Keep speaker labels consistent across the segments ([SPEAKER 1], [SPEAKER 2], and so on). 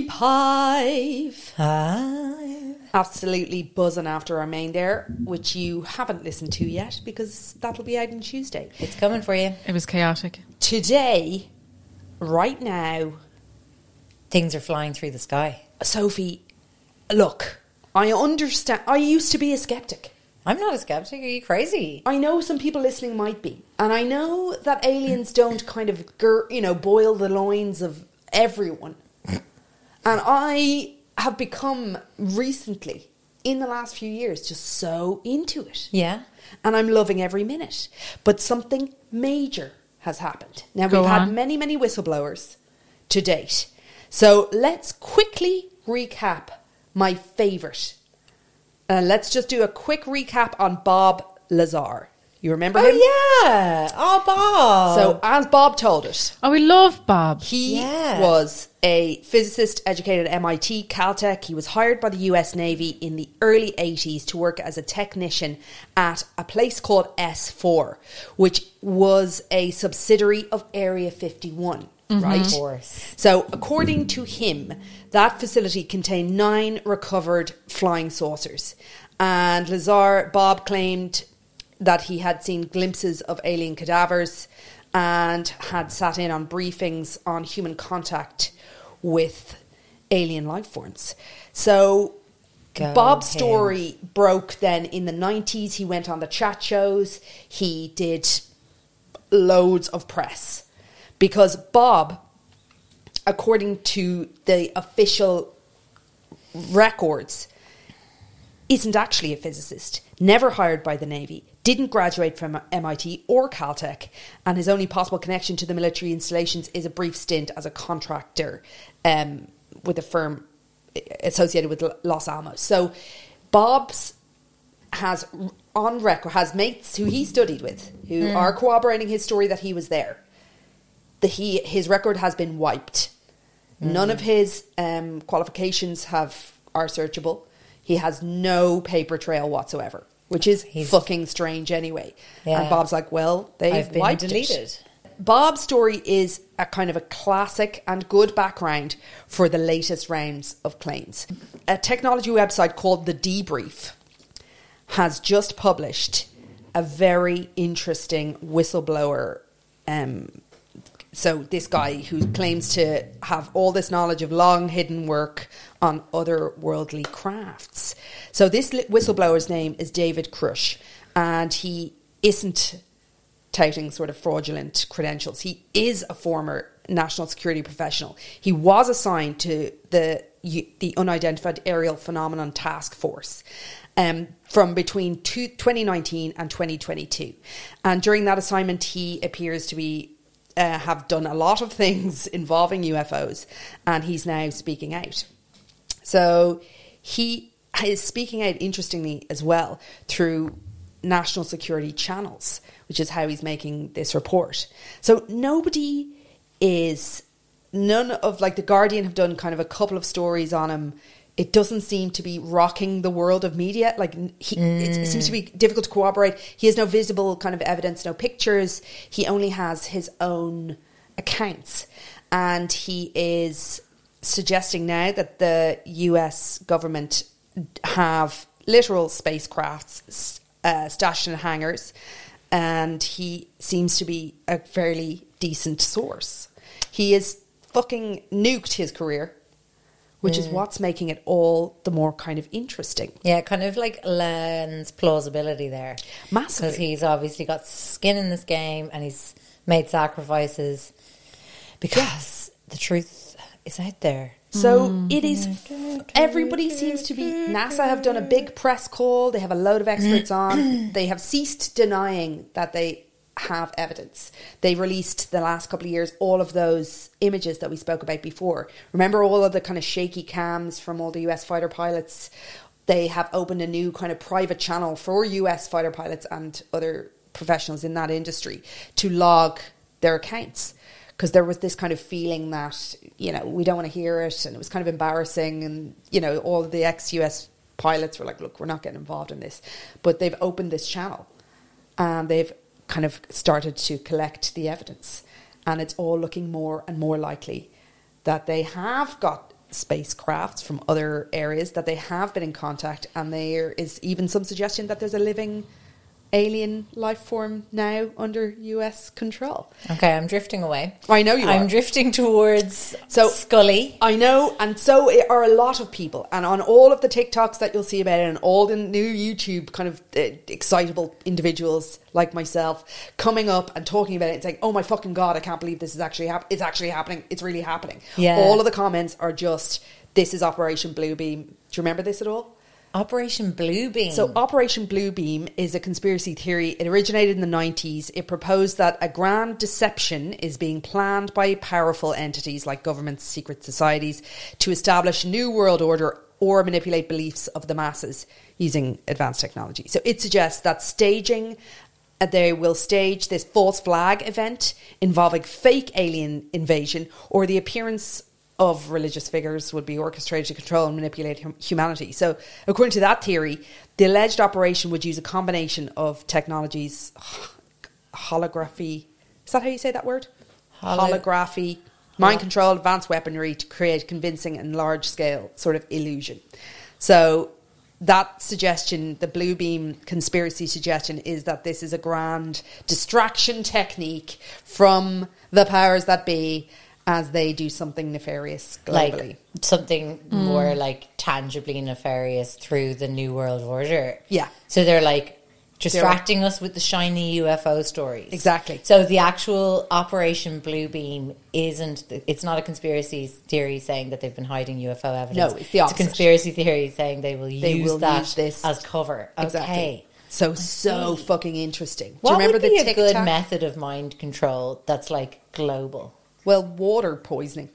[SPEAKER 1] Dive. Absolutely buzzing after our main there, which you haven't listened to yet because that'll be out on Tuesday.
[SPEAKER 2] It's coming for you.
[SPEAKER 3] It was chaotic.
[SPEAKER 1] Today, right now,
[SPEAKER 2] Things are flying through the sky.
[SPEAKER 1] Sophie, look, I understand. I used to be a skeptic.
[SPEAKER 2] I'm not a skeptic. Are you crazy?
[SPEAKER 1] I know some people listening might be, and I know that aliens don't kind of, gir- you know, boil the loins of everyone. And I have become recently, in the last few years, just so into it.
[SPEAKER 2] Yeah.
[SPEAKER 1] and I'm loving every minute. But something major has happened. Now
[SPEAKER 3] Go
[SPEAKER 1] we've had many, many whistleblowers to date. So let's quickly recap my favourite. Uh, let's just do a quick recap on Bob Lazar. You remember oh, him?
[SPEAKER 2] Oh yeah. Oh Bob.
[SPEAKER 1] So as Bob told us,
[SPEAKER 3] Oh, we love Bob.
[SPEAKER 1] he
[SPEAKER 2] Yeah.
[SPEAKER 1] was a physicist educated at MIT, Caltech. He was hired by the US Navy in the early 80s to work as a technician at a place called S4, which was a subsidiary of Area 51. Right?
[SPEAKER 2] Of course.
[SPEAKER 1] So, according to him, that facility contained nine recovered flying saucers. And Lazar Bob claimed that he had seen glimpses of alien cadavers and had sat in on briefings on human contact with alien life forms. So,
[SPEAKER 2] Go
[SPEAKER 1] Bob's
[SPEAKER 2] him.
[SPEAKER 1] story broke then in the 90s. He went on the chat shows, he did loads of press because Bob, according to the official records, isn't actually a physicist, never hired by the Navy, didn't graduate from MIT or Caltech, and his only possible connection to the military installations is a brief stint as a contractor um, with a firm associated with Los Alamos. So Bob's has on record has mates who he studied with who are corroborating his story that he was there. The he his record has been wiped. None of his um, qualifications have are searchable. He has no paper trail whatsoever, which is
[SPEAKER 2] He's-
[SPEAKER 1] fucking strange anyway.
[SPEAKER 2] Yeah.
[SPEAKER 1] And Bob's like, well, they've
[SPEAKER 2] I've been
[SPEAKER 1] wiped it.
[SPEAKER 2] deleted.
[SPEAKER 1] Bob's story is a kind of a classic and good background for the latest rounds of claims. A technology website called The Debrief has just published a very interesting whistleblower. Um, so this guy who claims to have all this knowledge of long hidden work on otherworldly crafts. So this whistleblower's name is David Grusch, and he isn't touting sort of fraudulent credentials. He is a former national security professional. He was assigned to the the Unidentified Aerial Phenomenon Task Force um, from between two, 2019 and 2022. And during that assignment, he appears to be uh, have done a lot of things involving UFOs, and he's now speaking out. So he is speaking out interestingly as well through national security channels, which is how he's making this report. So nobody is none of like the Guardian have done kind of a couple of stories on him. It doesn't seem to be rocking the world of media. Like he, it, it seems to be difficult to corroborate. He has no visible kind of evidence, no pictures. He only has his own accounts, and he is suggesting now that the U.S. government have literal spacecrafts uh, stashed in hangars, and he seems to be a fairly decent source. He has fucking nuked his career, which is what's making it all the more kind of interesting.
[SPEAKER 2] Yeah, kind of like lends plausibility there.
[SPEAKER 1] Massively.
[SPEAKER 2] Because he's obviously got skin in this game and he's made sacrifices because the truth is out there.
[SPEAKER 1] So mm. it is. Everybody seems to be. NASA have done a big press call. They have a load of experts on. They have ceased denying that they have evidence. They released the last couple of years all of those images that we spoke about before. Remember all of the kind of shaky cams from all the US fighter pilots? They have opened a new kind of private channel for US fighter pilots and other professionals in that industry to log their accounts because there was this kind of feeling that you know we don't want to hear it and it was kind of embarrassing and you know all the ex-US pilots were like look we're not getting involved in this but they've opened this channel and they've kind of started to collect the evidence. And it's all looking more and more likely that they have got spacecrafts from other areas that they have been in contact and there is even some suggestion that there's a living alien life form now under US control.
[SPEAKER 2] Okay, I'm drifting away.
[SPEAKER 1] I know you
[SPEAKER 2] I'm
[SPEAKER 1] are.
[SPEAKER 2] drifting towards
[SPEAKER 1] So-
[SPEAKER 2] Scully.
[SPEAKER 1] I know, and so it are a lot of people, and on all of the TikToks that you'll see about it, and all the new YouTube kind of uh, excitable individuals like myself coming up and talking about it and saying, "Oh my fucking god, I can't believe this is actually hap- it's actually happening. It's really happening."
[SPEAKER 2] Yeah.
[SPEAKER 1] All of the comments are just, "This is Operation Bluebeam." Do you remember this at all?
[SPEAKER 2] Operation Bluebeam.
[SPEAKER 1] So, Operation Bluebeam is a conspiracy theory. It originated in the 90s. It proposed that a grand deception is being planned by powerful entities like governments, secret societies to establish new world order or manipulate beliefs of the masses using advanced technology. So, it suggests that staging uh, they will stage this false flag event involving fake alien invasion or the appearance of religious figures would be orchestrated to control and manipulate hum- humanity. So, according to that theory, the alleged operation would use a combination of technologies, holography. Is that how you say that word?
[SPEAKER 2] Holo-
[SPEAKER 1] holography, mind control, advanced weaponry to create convincing and large scale sort of illusion. So, that suggestion, the blue beam conspiracy suggestion, is that this is a grand distraction technique from the powers that be as they do something nefarious globally.
[SPEAKER 2] like something mm. more like tangibly nefarious through the New World Order.
[SPEAKER 1] Yeah.
[SPEAKER 2] So they're like distracting us with the shiny UFO stories.
[SPEAKER 1] Exactly.
[SPEAKER 2] So the actual Operation Bluebeam isn't. It's not a conspiracy theory saying that they've been hiding UFO evidence.
[SPEAKER 1] No, it's the
[SPEAKER 2] a conspiracy theory saying they will
[SPEAKER 1] They
[SPEAKER 2] use
[SPEAKER 1] will
[SPEAKER 2] that
[SPEAKER 1] use this
[SPEAKER 2] as cover.
[SPEAKER 1] Exactly.
[SPEAKER 2] Okay.
[SPEAKER 1] So so fucking interesting.
[SPEAKER 2] What
[SPEAKER 1] Do you remember
[SPEAKER 2] would be
[SPEAKER 1] the
[SPEAKER 2] a good method of mind control that's like global?
[SPEAKER 1] Well, water poisoning,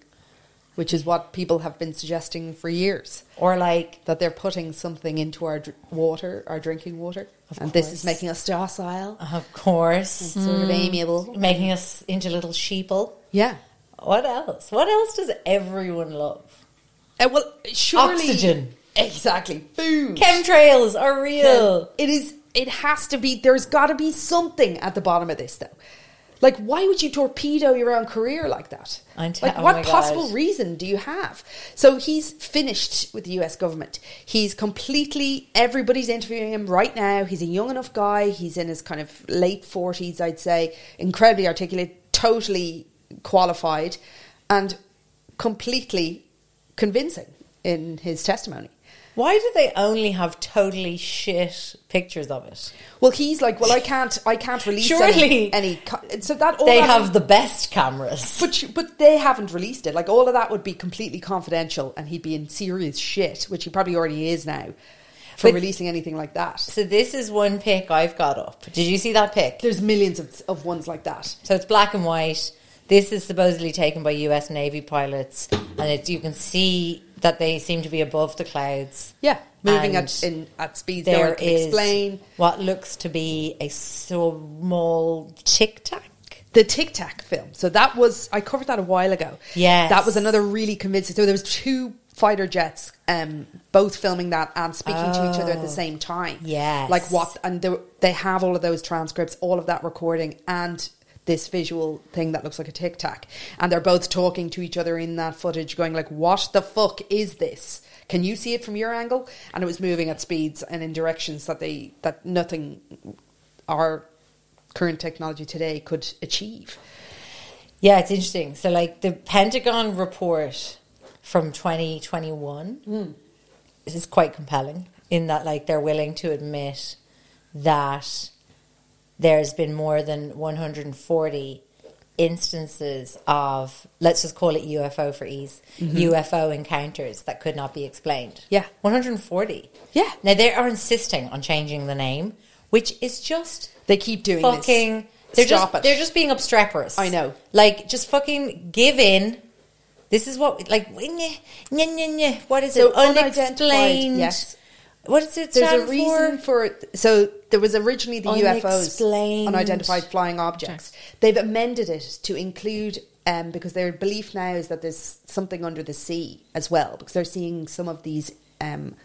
[SPEAKER 1] which is what people have been suggesting for years.
[SPEAKER 2] Or like
[SPEAKER 1] That they're putting something into our dr- water, our drinking water, and this is making us docile,
[SPEAKER 2] Of course.
[SPEAKER 1] sort of amiable.
[SPEAKER 2] Making us into little sheeple.
[SPEAKER 1] Yeah.
[SPEAKER 2] What else? What else does everyone love?
[SPEAKER 1] Uh, well, surely
[SPEAKER 2] Oxygen.
[SPEAKER 1] Exactly. Food.
[SPEAKER 2] Chemtrails are real.
[SPEAKER 1] It is. It has to be. There's got to be something at the bottom of this, though. Like, why would you torpedo your own career like that?
[SPEAKER 2] Te-
[SPEAKER 1] like,
[SPEAKER 2] oh
[SPEAKER 1] what possible
[SPEAKER 2] God.
[SPEAKER 1] reason do you have? So he's finished with the US government. He's completely, everybody's interviewing him right now. He's a young enough guy. He's in his kind of late 40s, I'd say. Incredibly articulate, totally qualified, and completely convincing in his testimony.
[SPEAKER 2] Why do they only have totally shit pictures of it?
[SPEAKER 1] Well, he's like, well, I can't, I can't release
[SPEAKER 2] Surely.
[SPEAKER 1] any, any. co- So that all
[SPEAKER 2] They
[SPEAKER 1] that-
[SPEAKER 2] have the best cameras.
[SPEAKER 1] But you- but they haven't released it. Like all of that would be completely confidential, and he'd be in serious shit, which he probably already is now, for
[SPEAKER 2] But-
[SPEAKER 1] releasing anything like that.
[SPEAKER 2] So this is one pic I've got up. Did you see that pic?
[SPEAKER 1] There's millions of, of ones like that.
[SPEAKER 2] So it's black and white. This is supposedly taken by U.S. Navy pilots, and it's, you can see that they seem to be above the clouds.
[SPEAKER 1] Yeah, moving at in at speeds no
[SPEAKER 2] There is
[SPEAKER 1] explain.
[SPEAKER 2] what looks to be a small tic tac.
[SPEAKER 1] The Tic Tac film. So that was I covered that a while ago.
[SPEAKER 2] Yes.
[SPEAKER 1] that was another really convincing. So there was two fighter jets, um, both filming that and speaking to each other at the same time.
[SPEAKER 2] Oh. Yes.
[SPEAKER 1] like what? And they, they have all of those transcripts, all of that recording, and this visual thing that looks like a Tic Tac, and they're both talking to each other in that footage, going like, "What the fuck is this?" Can you see it from your angle? And it was moving at speeds and in directions that they that nothing our current technology today could achieve.
[SPEAKER 2] Yeah, it's interesting. So, like the Pentagon report from 2021
[SPEAKER 1] Hmm.
[SPEAKER 2] this is quite compelling in that, like, they're willing to admit that there's been more than 140 instances of, let's just call it UFO for ease, UFO encounters that could not be explained.
[SPEAKER 1] Mm-hmm. Yeah.
[SPEAKER 2] 140.
[SPEAKER 1] Yeah.
[SPEAKER 2] Now, they are insisting on changing the name, which is just
[SPEAKER 1] They keep doing
[SPEAKER 2] fucking.
[SPEAKER 1] this.
[SPEAKER 2] They're
[SPEAKER 1] Stop
[SPEAKER 2] just
[SPEAKER 1] it.
[SPEAKER 2] they're just being obstreperous.
[SPEAKER 1] I know.
[SPEAKER 2] Like just fucking give in. This is what like what is
[SPEAKER 1] So
[SPEAKER 2] it? Unexplained.
[SPEAKER 1] yes.
[SPEAKER 2] What does it
[SPEAKER 1] There's a reason
[SPEAKER 2] for?
[SPEAKER 1] for so there was originally the UFOs, unidentified flying objects. They've amended it to include um, because their belief now is that there's something under the sea as well because they're seeing some of these um,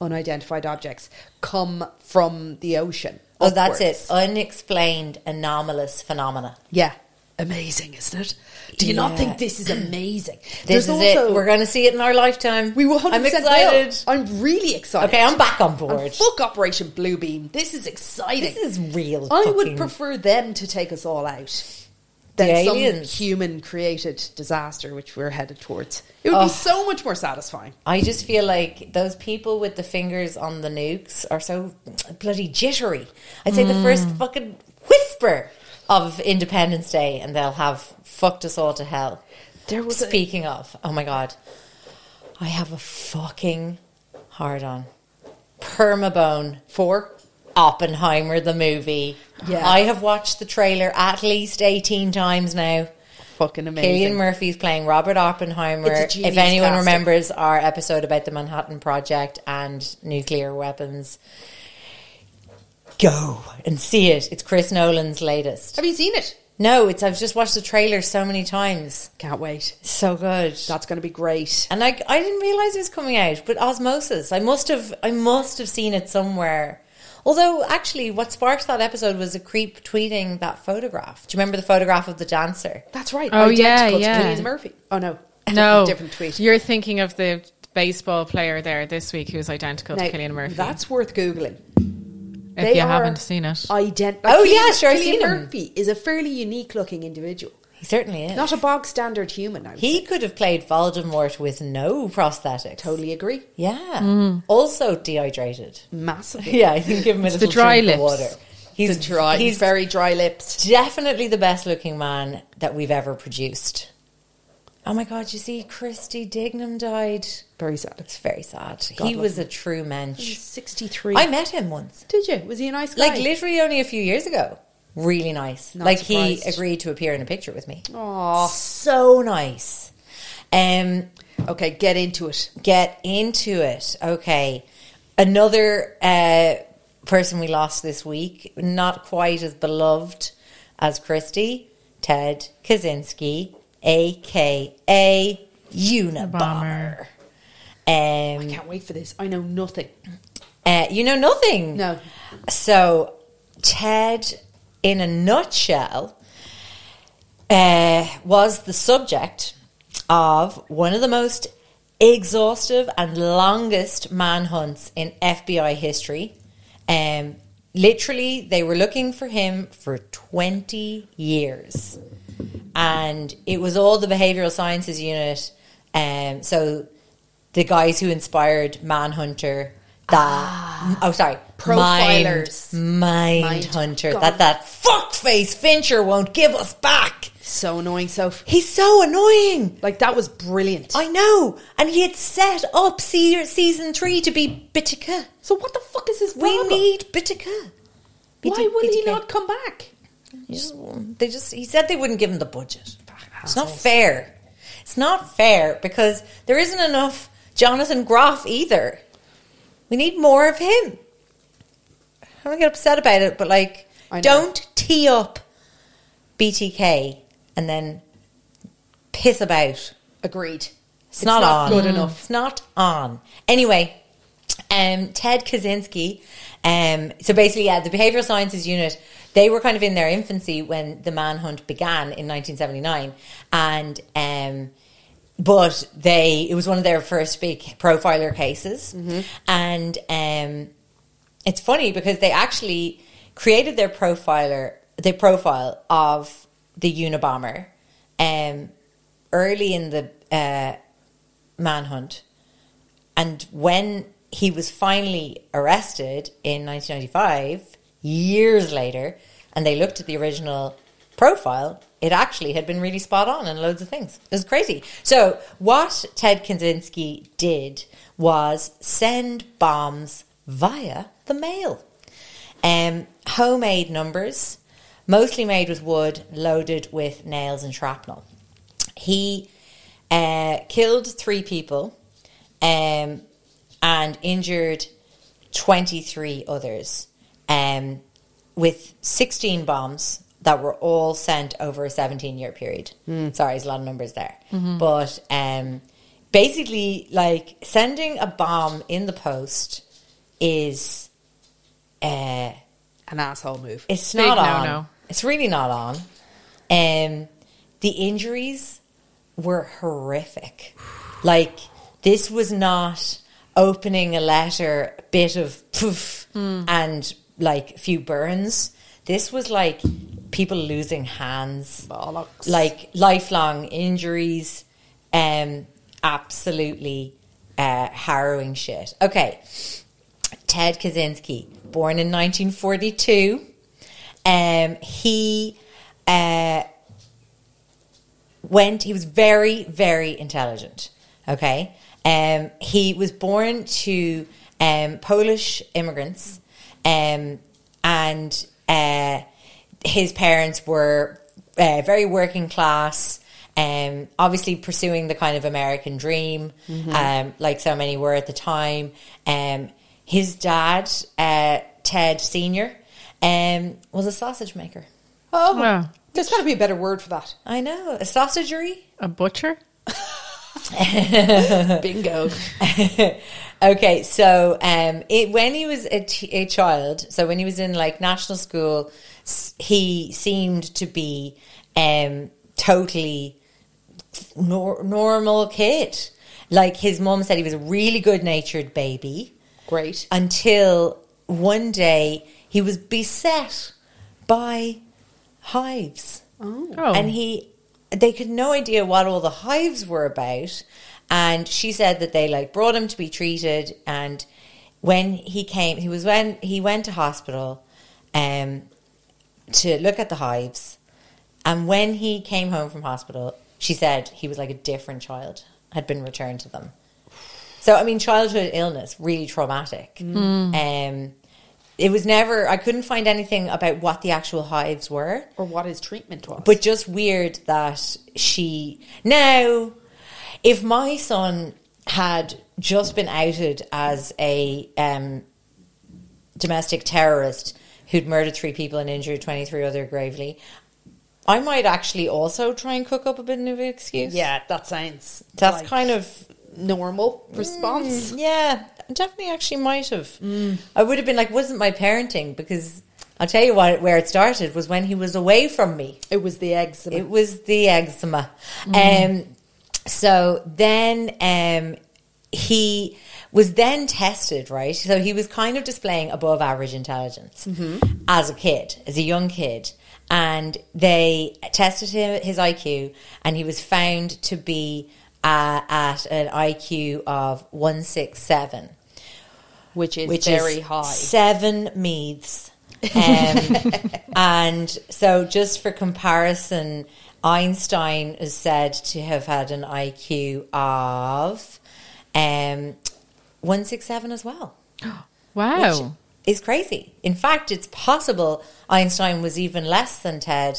[SPEAKER 1] unidentified objects come from the ocean.
[SPEAKER 2] Oh, that's it. Unexplained anomalous phenomena.
[SPEAKER 1] Yeah, amazing, isn't it? Do you not think this is amazing?
[SPEAKER 2] This is it. We're going to see it in our lifetime.
[SPEAKER 1] We will 100%
[SPEAKER 2] I'm excited.
[SPEAKER 1] will. I'm really excited.
[SPEAKER 2] Okay, I'm back on board.
[SPEAKER 1] fuck Operation Bluebeam. This is exciting.
[SPEAKER 2] This is real.
[SPEAKER 1] I would prefer them to take us all out
[SPEAKER 2] The
[SPEAKER 1] than some human created disaster which we're headed towards. It would
[SPEAKER 2] Oh.
[SPEAKER 1] be so much more satisfying.
[SPEAKER 2] I just feel like those people with the fingers on the nukes are so bloody jittery. I'd say the first
[SPEAKER 1] Mm.
[SPEAKER 2] fucking whisper of Independence Day and they'll have fucked us all to hell.
[SPEAKER 1] There was a-
[SPEAKER 2] Speaking of, oh my God, I have a fucking hard on. Permabone
[SPEAKER 1] For
[SPEAKER 2] Oppenheimer, the movie.
[SPEAKER 1] Yeah.
[SPEAKER 2] I have watched the trailer at least 18 times now.
[SPEAKER 1] fucking amazing.
[SPEAKER 2] Cillian Murphy's playing Robert Oppenheimer.
[SPEAKER 1] A
[SPEAKER 2] If anyone
[SPEAKER 1] casting.
[SPEAKER 2] remembers our episode about the Manhattan Project and nuclear weapons, go and see it. It's Chris Nolan's latest.
[SPEAKER 1] Have you seen it?
[SPEAKER 2] No, it's I've just watched the trailer so many times.
[SPEAKER 1] Can't wait.
[SPEAKER 2] So good.
[SPEAKER 1] That's going to be great.
[SPEAKER 2] and I, I didn't realize it was coming out, but osmosis. I must have I must have seen it somewhere. Although actually, what sparked that episode was a creep tweeting that photograph. Do you remember the photograph of the dancer?
[SPEAKER 1] That's right.
[SPEAKER 3] Oh, yeah,
[SPEAKER 1] Identical to
[SPEAKER 3] yeah.
[SPEAKER 1] Cillian Murphy. Oh no,
[SPEAKER 3] No,
[SPEAKER 1] different tweet.
[SPEAKER 3] You're thinking of the baseball player there this week who's identical
[SPEAKER 1] Now,
[SPEAKER 3] to Cillian Murphy.
[SPEAKER 1] That's worth googling.
[SPEAKER 3] If you haven't seen it.
[SPEAKER 1] Ident-
[SPEAKER 2] Oh,
[SPEAKER 1] Cillian-
[SPEAKER 2] yeah, sure, I've
[SPEAKER 1] Cillian
[SPEAKER 2] seen him.
[SPEAKER 1] Murphy is a fairly unique looking individual.
[SPEAKER 2] He certainly is.
[SPEAKER 1] Not a bog standard human. I would
[SPEAKER 2] He
[SPEAKER 1] say.
[SPEAKER 2] could have played Voldemort with no prosthetics.
[SPEAKER 1] totally agree.
[SPEAKER 2] Yeah. Mm. Also dehydrated.
[SPEAKER 1] Massively.
[SPEAKER 2] Yeah, I think give him a little
[SPEAKER 3] the dry
[SPEAKER 2] drink of
[SPEAKER 3] lips.
[SPEAKER 2] water. He's
[SPEAKER 1] He's dry. He's
[SPEAKER 2] He's
[SPEAKER 1] very dry lipped.
[SPEAKER 2] definitely the best looking man that we've ever produced. Oh my god, you see, Christy Dignam died.
[SPEAKER 1] Very sad.
[SPEAKER 2] It's very sad.
[SPEAKER 1] God
[SPEAKER 2] he was
[SPEAKER 1] him.
[SPEAKER 2] a true mensch.
[SPEAKER 1] sixty three.
[SPEAKER 2] I met him once.
[SPEAKER 1] Did you? Was he a nice guy?
[SPEAKER 2] Like literally only a few years ago. Really nice.
[SPEAKER 1] Not
[SPEAKER 2] like he agreed to appear in a picture with me.
[SPEAKER 1] Aw.
[SPEAKER 2] So nice. Um
[SPEAKER 1] Okay, get into it.
[SPEAKER 2] get into it. Okay. Another uh, person we lost this week, not quite as beloved as Christy, Ted Kaczynski, aka Unabomber. Um,
[SPEAKER 1] Can't wait for this. I know nothing.
[SPEAKER 2] uh, you know nothing.
[SPEAKER 1] No.
[SPEAKER 2] So, Ted, in a nutshell, uh, was the subject of one of the most exhaustive and longest manhunts in FBI history. Um, literally, they were looking for him for 20 years. And it was all the behavioral sciences unit. Um, so the guys who inspired Manhunter, that oh sorry,
[SPEAKER 1] Profilers.
[SPEAKER 2] Mind,
[SPEAKER 1] Mind-
[SPEAKER 2] Hunter,
[SPEAKER 1] God.
[SPEAKER 2] that that fuckface Fincher won't give us back.
[SPEAKER 1] So annoying. So,
[SPEAKER 2] He's so annoying.
[SPEAKER 1] like, that was brilliant.
[SPEAKER 2] I know, and he had set up se- season three to be BTK.
[SPEAKER 1] so, what the fuck is his
[SPEAKER 2] We
[SPEAKER 1] problem?
[SPEAKER 2] need BTK.
[SPEAKER 1] Why would he not come back?
[SPEAKER 2] Just, they just he said they wouldn't give him the budget. It's not fair. It's not fair because there isn't enough Jonathan Groff either. We need more of him. I don't get upset about it, but like, don't tee up BTK and then piss about.
[SPEAKER 1] Agreed.
[SPEAKER 2] It's, not,
[SPEAKER 1] not
[SPEAKER 2] on.
[SPEAKER 1] good enough.
[SPEAKER 2] It's not on. Anyway, um, Ted Kaczynski. Um, so basically, yeah, the behavioral sciences unit. They were kind of in their infancy when the manhunt began in 1979, and um, but they it was one of their first big profiler cases, and um, it's funny because they actually created their profiler, the profile of the Unabomber, um, early in the uh, manhunt, and when he was finally arrested in 1995, years later, and they looked at the original profile, it actually had been really spot on and loads of things. It was crazy. So, what Ted Kaczynski did was send bombs via the mail. Um, homemade numbers, mostly made with wood, loaded with nails and shrapnel. He uh, killed three people um, and injured 23 others um, with 16 bombs that were all sent over a 17 year period. Sorry, there's a lot of numbers there. But um, basically, like sending a bomb in the post is. Uh,
[SPEAKER 1] An asshole move.
[SPEAKER 2] it's
[SPEAKER 3] Big
[SPEAKER 2] not on.
[SPEAKER 3] no-no.
[SPEAKER 2] It's really not on. Um, the injuries were horrific. Like this was not opening a letter, a bit of poof, and like a few burns. This was like people losing hands,
[SPEAKER 1] Bollocks.
[SPEAKER 2] like lifelong injuries. Um, absolutely uh, harrowing shit. Okay, Ted Kaczynski, born in 1942. Um, he uh, went, he was very, very intelligent. Okay. Um, he was born to um, Polish immigrants, um, and uh, his parents were uh, very working class. Um, obviously pursuing the kind of American dream, um, like so many were at the time. Um, his dad, uh, Ted Senior, um, was a sausage maker.
[SPEAKER 1] oh,
[SPEAKER 3] Well.
[SPEAKER 1] there's got to be a better word for that.
[SPEAKER 2] I know a sausagery.
[SPEAKER 3] A butcher?
[SPEAKER 1] Bingo.
[SPEAKER 2] okay, so um, it, when he was a, t- a child, so when he was in like national school, he seemed to be um, totally nor- normal kid. Like his mom said, he was a really good natured baby
[SPEAKER 1] Great.
[SPEAKER 2] until one day he was beset by hives.
[SPEAKER 3] Oh.
[SPEAKER 2] And he they had no idea what all the hives were about. And she said that they like brought him to be treated and when he came he was when he went to hospital um to look at the hives and when he came home from hospital she said he was like a different child had been returned to them so I mean, childhood illness really traumatic. Um, it was never. I couldn't find anything about what the actual hives were,
[SPEAKER 1] or what his treatment was.
[SPEAKER 2] but just weird that she now. If my son had just been outed as a um, domestic terrorist who'd murdered three people and injured twenty three other gravely, I might actually also try and cook up a bit of an excuse.
[SPEAKER 1] yeah, that sounds
[SPEAKER 2] that's
[SPEAKER 1] like
[SPEAKER 2] kind of
[SPEAKER 1] normal response.
[SPEAKER 2] yeah, definitely actually might have.
[SPEAKER 1] Mm.
[SPEAKER 2] I would have been like, wasn't my parenting because I'll tell you what, where it started was when he was away from me.
[SPEAKER 1] It was the eczema.
[SPEAKER 2] It was the eczema. Um, so then um, he was then tested, right? So he was kind of displaying above average intelligence as a kid, as a young kid. And they tested him, his IQ, and he was found to be uh, at an IQ of 167
[SPEAKER 1] which is
[SPEAKER 2] which
[SPEAKER 1] very
[SPEAKER 2] is
[SPEAKER 1] high.
[SPEAKER 2] seven meads. Um, and so, just for comparison, Einstein is said to have had an IQ of um, 167 as well.
[SPEAKER 3] Wow.
[SPEAKER 2] Is crazy. In fact, it's possible Einstein was even less than Ted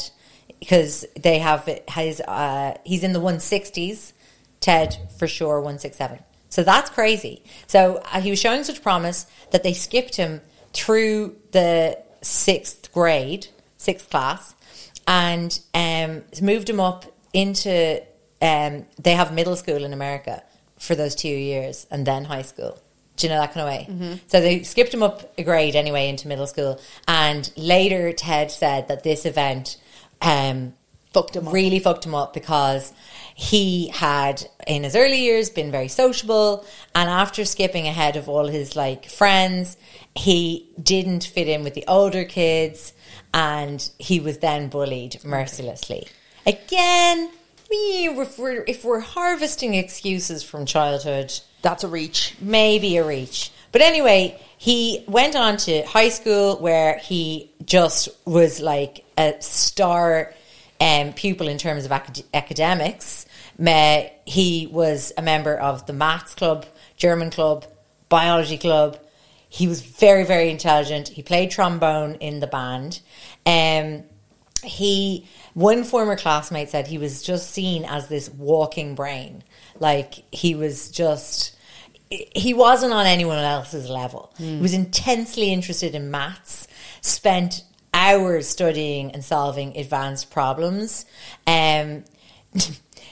[SPEAKER 2] because they have his. Uh, he's in the 160s. Ted for sure 167. So that's crazy. So uh, he was showing such promise that they skipped him through the sixth grade, sixth class, and um, moved him up into. Um, they have middle school in America for those two years, and then high school. Do you know that kind of way? So they skipped him up a grade anyway into middle school, and later Ted said that this event um,
[SPEAKER 1] Fucked him up.
[SPEAKER 2] really fucked him up because he had in his early years been very sociable and after skipping ahead of all his like friends he didn't fit in with the older kids and he was then bullied mercilessly again we- if we're, if we're harvesting excuses from childhood
[SPEAKER 1] That's a reach.
[SPEAKER 2] maybe a reach. But anyway, he went on to high school where he just was like a star um, pupil in terms of acad- academics. He was a member of the maths club, German club, biology club. He was very, very intelligent. He played trombone in the band. Um, he one former classmate said he was just seen as this walking brain like he was just he wasn't on anyone else's level he was intensely interested in maths spent hours studying and solving advanced problems um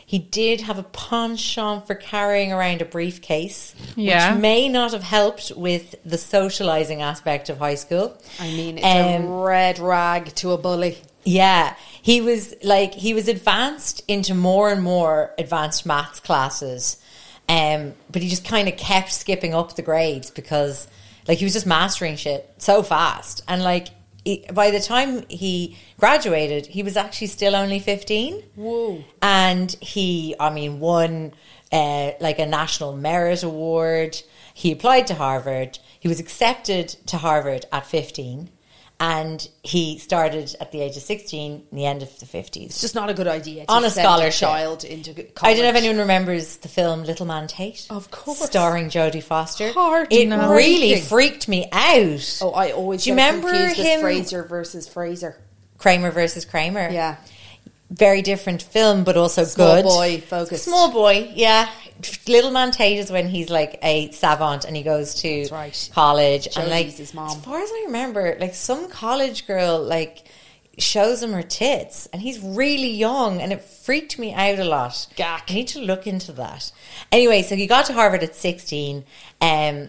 [SPEAKER 2] he did have a penchant for carrying around a briefcase
[SPEAKER 3] Yeah.
[SPEAKER 2] which may not have helped with the socializing aspect of high school
[SPEAKER 1] I mean, it's
[SPEAKER 2] Um,
[SPEAKER 1] a red rag to a bully.
[SPEAKER 2] yeah, he was like he was advanced into more and more advanced maths classes, um, but he just kind of kept skipping up the grades because like he was just mastering shit so fast, and like he, by the time he graduated, he was actually still only fifteen.
[SPEAKER 1] Whoa.
[SPEAKER 2] And he, I mean, won uh, like a national merit award. He applied to Harvard. He was accepted to Harvard at fifteen. And he started at the age of 16 in the end of the 50s.
[SPEAKER 1] It's just not a good idea to
[SPEAKER 2] On a scholarship.
[SPEAKER 1] child into college.
[SPEAKER 2] I don't know if anyone remembers the film Little Man Tate.
[SPEAKER 1] Of course.
[SPEAKER 2] Starring Jodie Foster.
[SPEAKER 1] Heart
[SPEAKER 2] it
[SPEAKER 1] no.
[SPEAKER 2] really freaked me out.
[SPEAKER 1] Oh, I always
[SPEAKER 2] Do you remember him-
[SPEAKER 1] Fraser versus Fraser.
[SPEAKER 2] Kramer versus Kramer.
[SPEAKER 1] Yeah.
[SPEAKER 2] Very different film, but also
[SPEAKER 1] Small
[SPEAKER 2] good.
[SPEAKER 1] Small boy focused.
[SPEAKER 2] Small boy, yeah. Little Man Tate is when he's like a savant and he goes to
[SPEAKER 1] right.
[SPEAKER 2] college. and
[SPEAKER 1] Jodie's
[SPEAKER 2] like,
[SPEAKER 1] his mom.
[SPEAKER 2] as far as I remember, like some college girl like shows him her tits and he's really young and it freaked me out a lot.
[SPEAKER 1] Gack.
[SPEAKER 2] I need to look into that. Anyway, so he got to Harvard at 16, um,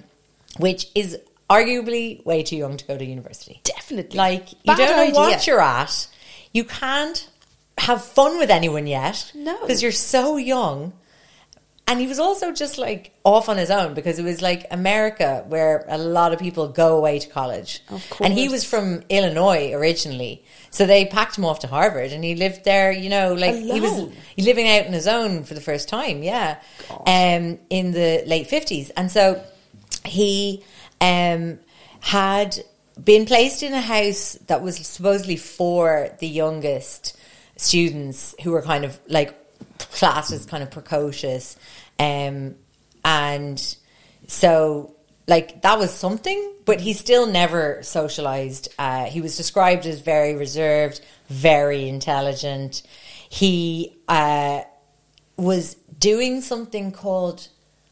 [SPEAKER 2] which is arguably way too young to go to university.
[SPEAKER 1] Definitely.
[SPEAKER 2] Like, you
[SPEAKER 1] Bad
[SPEAKER 2] don't know
[SPEAKER 1] idea.
[SPEAKER 2] what you're at. You can't have fun with anyone yet.
[SPEAKER 1] No.
[SPEAKER 2] Because you're so young. And he was also just like off on his own because it was like America where a lot of people go away to college.
[SPEAKER 1] Of
[SPEAKER 2] And he was from Illinois originally. So they packed him off to Harvard and he lived there, you know, like he was living out on his own for the first time, yeah. Um in the late 50s. And so he um had been placed in a house that was supposedly for the youngest students who were kind of like classed as kind of precocious um and so like that was something but he still never socialized. Uh, he was described as very reserved very intelligent. He uh, was doing something called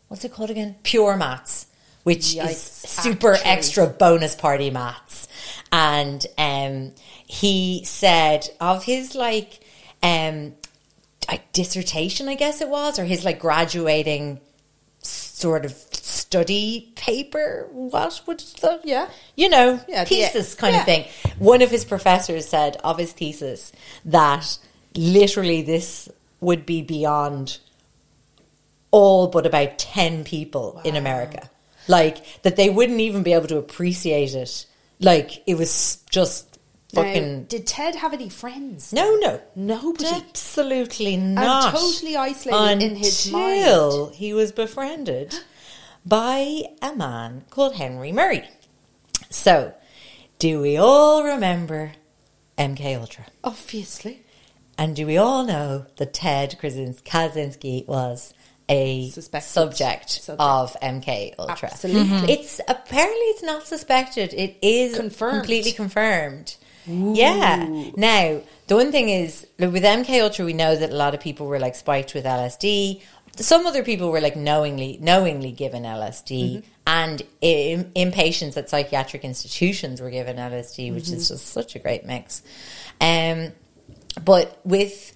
[SPEAKER 2] what's it called again? Pure maths which is super
[SPEAKER 1] actually.
[SPEAKER 2] extra bonus party maths and um he said of his like um like dissertation i guess it was or his like graduating sort of study paper. What would the
[SPEAKER 1] Yeah.
[SPEAKER 2] you know
[SPEAKER 1] Yeah, the-
[SPEAKER 2] thesis kind
[SPEAKER 1] yeah.
[SPEAKER 2] of thing? One of his professors said of his thesis that literally this would be beyond all but about 10 people in America. Like, that they wouldn't even be able to appreciate it. Like, it was just
[SPEAKER 1] Now, did Ted have any friends?
[SPEAKER 2] no, no.
[SPEAKER 1] Nobody.
[SPEAKER 2] Absolutely not.
[SPEAKER 1] totally isolated in his
[SPEAKER 2] Until
[SPEAKER 1] mind.
[SPEAKER 2] he was befriended by a man called Henry Murray. So, do we all remember MK Ultra?
[SPEAKER 1] Obviously.
[SPEAKER 2] And do we all know that Ted Kaczynski was a
[SPEAKER 1] Suspected
[SPEAKER 2] subject,
[SPEAKER 1] subject.
[SPEAKER 2] of MK Ultra?
[SPEAKER 1] Absolutely.
[SPEAKER 2] It's apparently it's not suspected. It is
[SPEAKER 1] Confirmed.
[SPEAKER 2] completely confirmed. Yeah. Now the one thing is like, with MK Ultra, we know that a lot of people were like spiked with LSD. Some other people were like knowingly knowingly given LSD, and in, inpatients at psychiatric institutions were given LSD, which is just such a great mix. Um, but with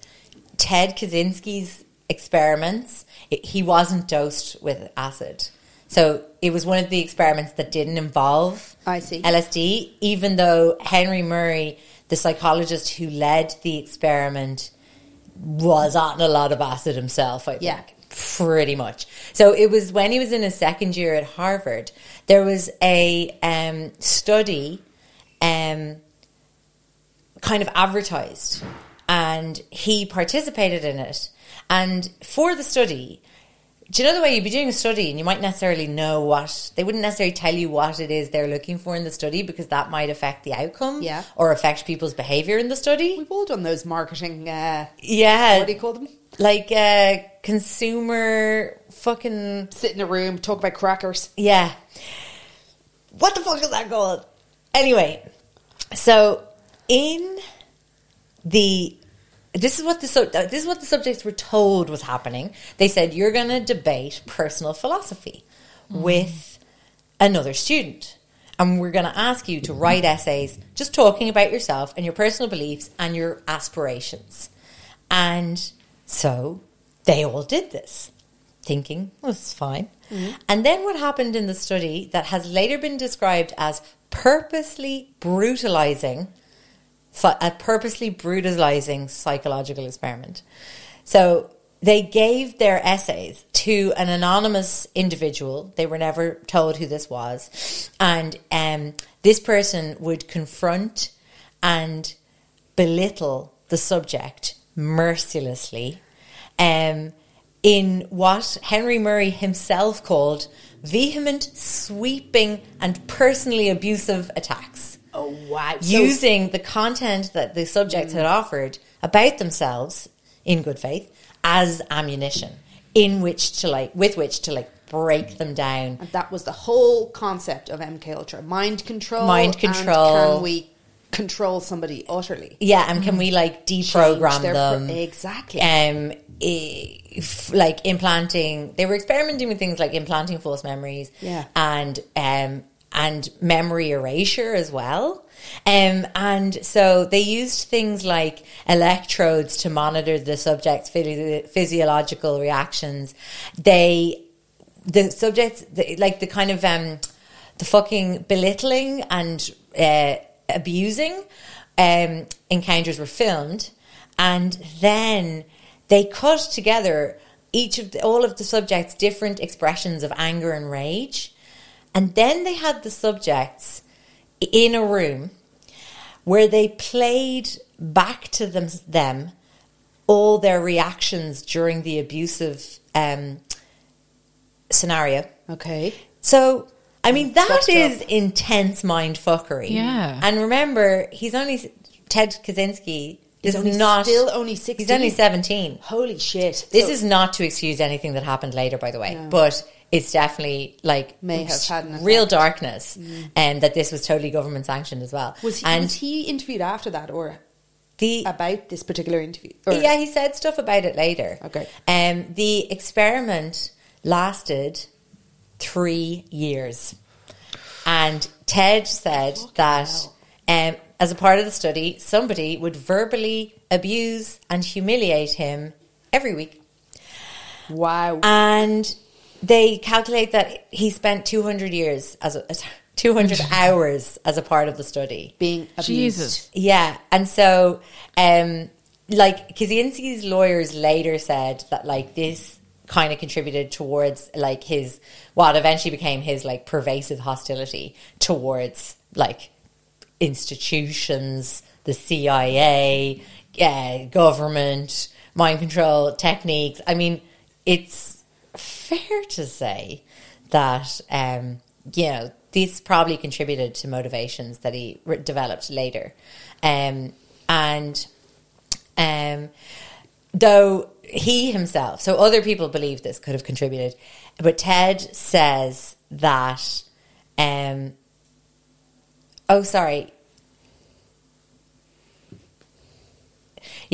[SPEAKER 2] Ted Kaczynski's experiments, it, he wasn't dosed with acid. So it was one of the experiments that didn't involve
[SPEAKER 1] I see.
[SPEAKER 2] LSD, even though Henry Murray, the psychologist who led the experiment, was on a lot of acid himself, I think.
[SPEAKER 1] Yeah.
[SPEAKER 2] Pretty much. So it was when he was in his second year at Harvard, there was a um, study um, kind of advertised and he participated in it. And for the study, do you know the way you'd be doing a study and you might necessarily know what they wouldn't necessarily tell you what it is they're looking for in the study because that might affect the outcome
[SPEAKER 1] Yeah.
[SPEAKER 2] or affect people's behavior in the study.
[SPEAKER 1] We've all done those marketing. Uh,
[SPEAKER 2] Yeah.
[SPEAKER 1] what do you call them?
[SPEAKER 2] Like uh consumer fucking
[SPEAKER 1] Sit in a room, talk about crackers.
[SPEAKER 2] yeah. What the fuck is that called? Anyway, so in the this is what the sub- this is what the subjects were told was happening. They said you're going to debate personal philosophy with another student. And we're going to ask you to write essays just talking about yourself and your personal beliefs and your aspirations. And so they all did this, thinking, well, is fine. Mm-hmm. And then what happened in the study that has later been described as purposely brutalizing, a purposely brutalizing psychological experiment. So they gave their essays to an anonymous individual. They were never told who this was. And um, this person would confront and belittle the subject mercilessly um, in what Henry Murray himself called vehement, sweeping, and personally abusive attacks
[SPEAKER 1] Oh wow!
[SPEAKER 2] using the content that the subjects had offered about themselves in good faith as ammunition in which to like with which to like break them down
[SPEAKER 1] and that was the whole concept of MK Ultra: mind control.
[SPEAKER 2] Mind control.
[SPEAKER 1] can we control somebody utterly?
[SPEAKER 2] yeah and can we like deprogram
[SPEAKER 1] their
[SPEAKER 2] them
[SPEAKER 1] pro- exactly.
[SPEAKER 2] um if, like implanting they were experimenting with things like implanting false memories
[SPEAKER 1] Yeah.
[SPEAKER 2] and um and memory erasure as well. Um and so they used things like electrodes to monitor the subject's physio- physiological reactions. They the subjects the, like the kind of um the fucking belittling and uh, abusing um encounters were filmed. And then they cut together each of the, all of the subjects different expressions of anger and rage and then they had the subjects in a room where they played back to them, them all their reactions during the abusive um, scenario.
[SPEAKER 1] okay.
[SPEAKER 2] So, I mean, that
[SPEAKER 1] Fucked
[SPEAKER 2] is
[SPEAKER 1] up.
[SPEAKER 2] intense mind fuckery.
[SPEAKER 3] Yeah.
[SPEAKER 2] And remember, he's only, Ted Kaczynski
[SPEAKER 1] He's
[SPEAKER 2] is not.
[SPEAKER 1] still only 16.
[SPEAKER 2] He's only 17.
[SPEAKER 1] Holy shit!
[SPEAKER 2] This
[SPEAKER 1] So-
[SPEAKER 2] is not to excuse anything that happened later, by the way, but it's definitely like
[SPEAKER 1] May have had an
[SPEAKER 2] real
[SPEAKER 1] effect.
[SPEAKER 2] darkness, and that this was totally government sanctioned as well.
[SPEAKER 1] was he,
[SPEAKER 2] and
[SPEAKER 1] was he interviewed after that or
[SPEAKER 2] the
[SPEAKER 1] about this particular interview? Or-
[SPEAKER 2] yeah, he said stuff about it later.
[SPEAKER 1] Okay.
[SPEAKER 2] Um, the experiment lasted three years, and Ted said that um, as a part of the study, somebody would verbally abuse and humiliate him every week.
[SPEAKER 1] Wow.
[SPEAKER 2] And they calculate that he spent 200 years as, a, as 200 hours as a part of the study.
[SPEAKER 1] Being abused.
[SPEAKER 3] Jesus.
[SPEAKER 2] Yeah, and so, um, like Kaczynski's lawyers later said that like this kind of contributed towards like his what eventually became his like pervasive hostility towards like institutions, the CIA, uh, government, mind control techniques. I mean, it's fair to say that um, you know this probably contributed to motivations that he re- developed later, um, and um, though he himself, so other people believe this could have contributed, but Ted says that. Um, oh, sorry.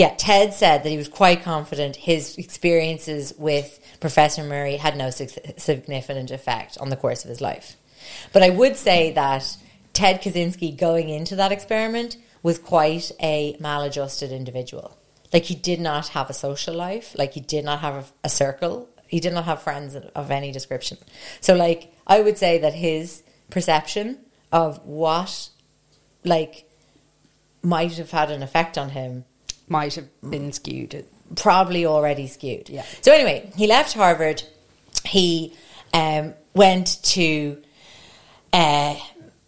[SPEAKER 2] Yeah, Ted said that he was quite confident his experiences with Professor Murray had no sig- significant effect on the course of his life. But I would say that Ted Kaczynski going into that experiment was quite a maladjusted individual. Like he did not have a social life, like he did not have a, a circle, he did not have friends of any description. So, like, I would say that his perception of what, like, might have had an effect on him
[SPEAKER 1] Might have been skewed.
[SPEAKER 2] probably already skewed.
[SPEAKER 1] Yeah.
[SPEAKER 2] So anyway, he left Harvard. He um, went to uh,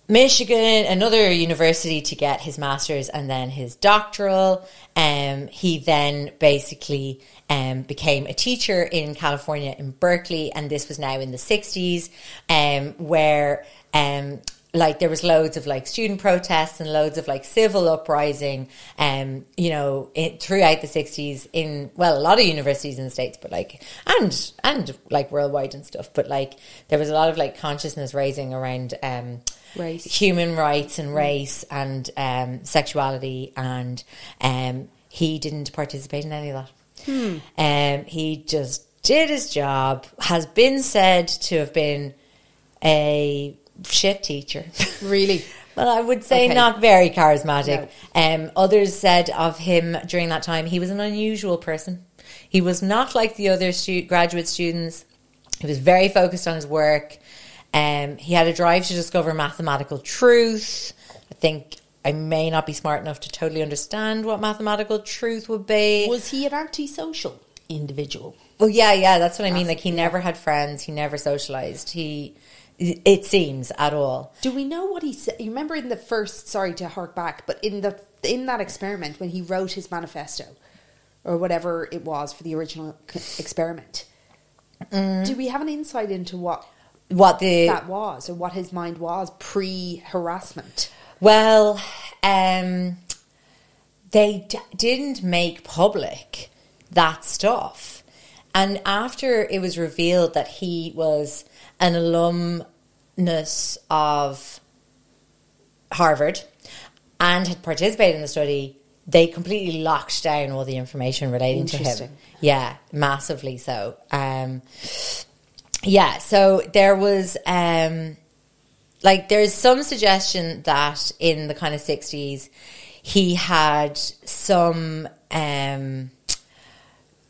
[SPEAKER 2] Michigan, another university, to get his master's and then his doctoral. Um, he then basically um, became a teacher in California in Berkeley, and this was now in the sixties, um, where um, like there was loads of like student protests and loads of like civil uprising um you know it, throughout the 60s in well a lot of universities in the states but like and and like worldwide and stuff. But like there was a lot of like consciousness raising around um
[SPEAKER 1] Race.
[SPEAKER 2] human rights and race and um sexuality. And um he didn't participate in any of that. Um he just did his job has been said to have been a shit teacher.
[SPEAKER 1] Really?
[SPEAKER 2] well, I would say
[SPEAKER 1] Okay.
[SPEAKER 2] not very charismatic. Um, others said of him during that time he was an unusual person. He was not like the other stu- graduate students. He was very focused on his work. Um, he had a drive to discover mathematical truth. I think I may not be smart enough to totally understand what mathematical truth would be.
[SPEAKER 1] Was he an antisocial individual?
[SPEAKER 2] Well, yeah, yeah, that's what I mean. Like he never had friends. He never socialized. He, it seems at all.
[SPEAKER 1] Do we know what he said? You remember in the first, sorry to hark back, but in the in that experiment when he wrote his manifesto or whatever it was for the original experiment, do we have an insight into what
[SPEAKER 2] What the
[SPEAKER 1] that was or what his mind was pre harassment?
[SPEAKER 2] Well, um, they d- didn't make public that stuff. And after it was revealed that he was an alumnus of Harvard and had participated in the study, they completely locked down all the information relating to him. Yeah, massively so. Um, yeah, so there was um, like there's some suggestion that in the kind of 60s he had some um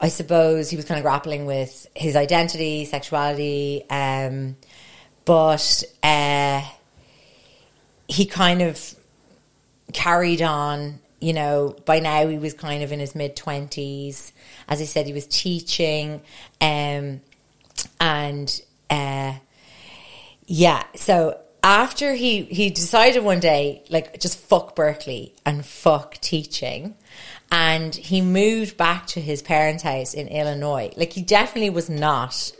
[SPEAKER 2] I suppose he was kind of grappling with his identity, sexuality, um, but uh, he kind of carried on. You know, by now he was kind of in his mid twenties. As I said, he was teaching, um, and uh, yeah. So after he he decided one day, like just fuck Berkeley and fuck teaching, and he moved back to his parents' house in Illinois. Like he definitely was not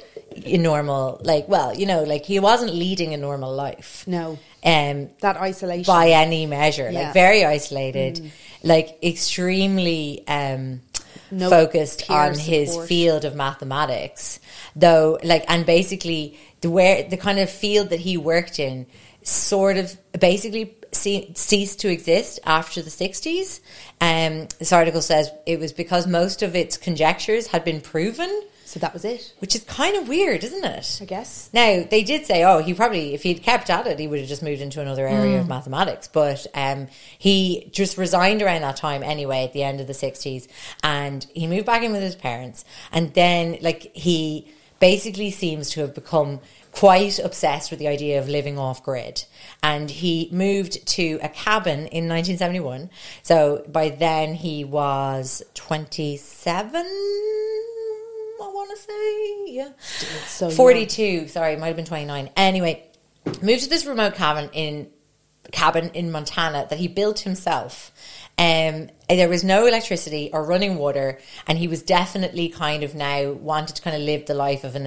[SPEAKER 2] a normal. Like well, you know, like he wasn't leading a normal life.
[SPEAKER 1] No.
[SPEAKER 2] Um,
[SPEAKER 1] That isolation.
[SPEAKER 2] by any measure,
[SPEAKER 1] Yeah.
[SPEAKER 2] like very isolated, like extremely um,
[SPEAKER 1] No
[SPEAKER 2] focused on his field of mathematics, though. Like, and basically the where the kind of field that he worked in sort of basically ce- ceased to exist after the sixties. Um, this article says it was because most of its conjectures had been proven,
[SPEAKER 1] so that was it,
[SPEAKER 2] which is kind of weird, isn't it?
[SPEAKER 1] I guess.
[SPEAKER 2] Now they did say, oh, he probably if he'd kept at it, he would have just moved into another area
[SPEAKER 1] Mm.
[SPEAKER 2] of mathematics. But um, he just resigned around that time anyway, at the end of the sixties, and he moved back in with his parents, and then like he basically seems to have become quite obsessed with the idea of living off grid. And he moved to a cabin in 1971. So by then he was 27. I want to say, yeah.
[SPEAKER 1] so young.
[SPEAKER 2] 42. Sorry, it might have been 29. Anyway, moved to this remote cabin in cabin in Montana that he built himself. Um, there was no electricity or running water, and he was definitely kind of now wanted to kind of live the life of an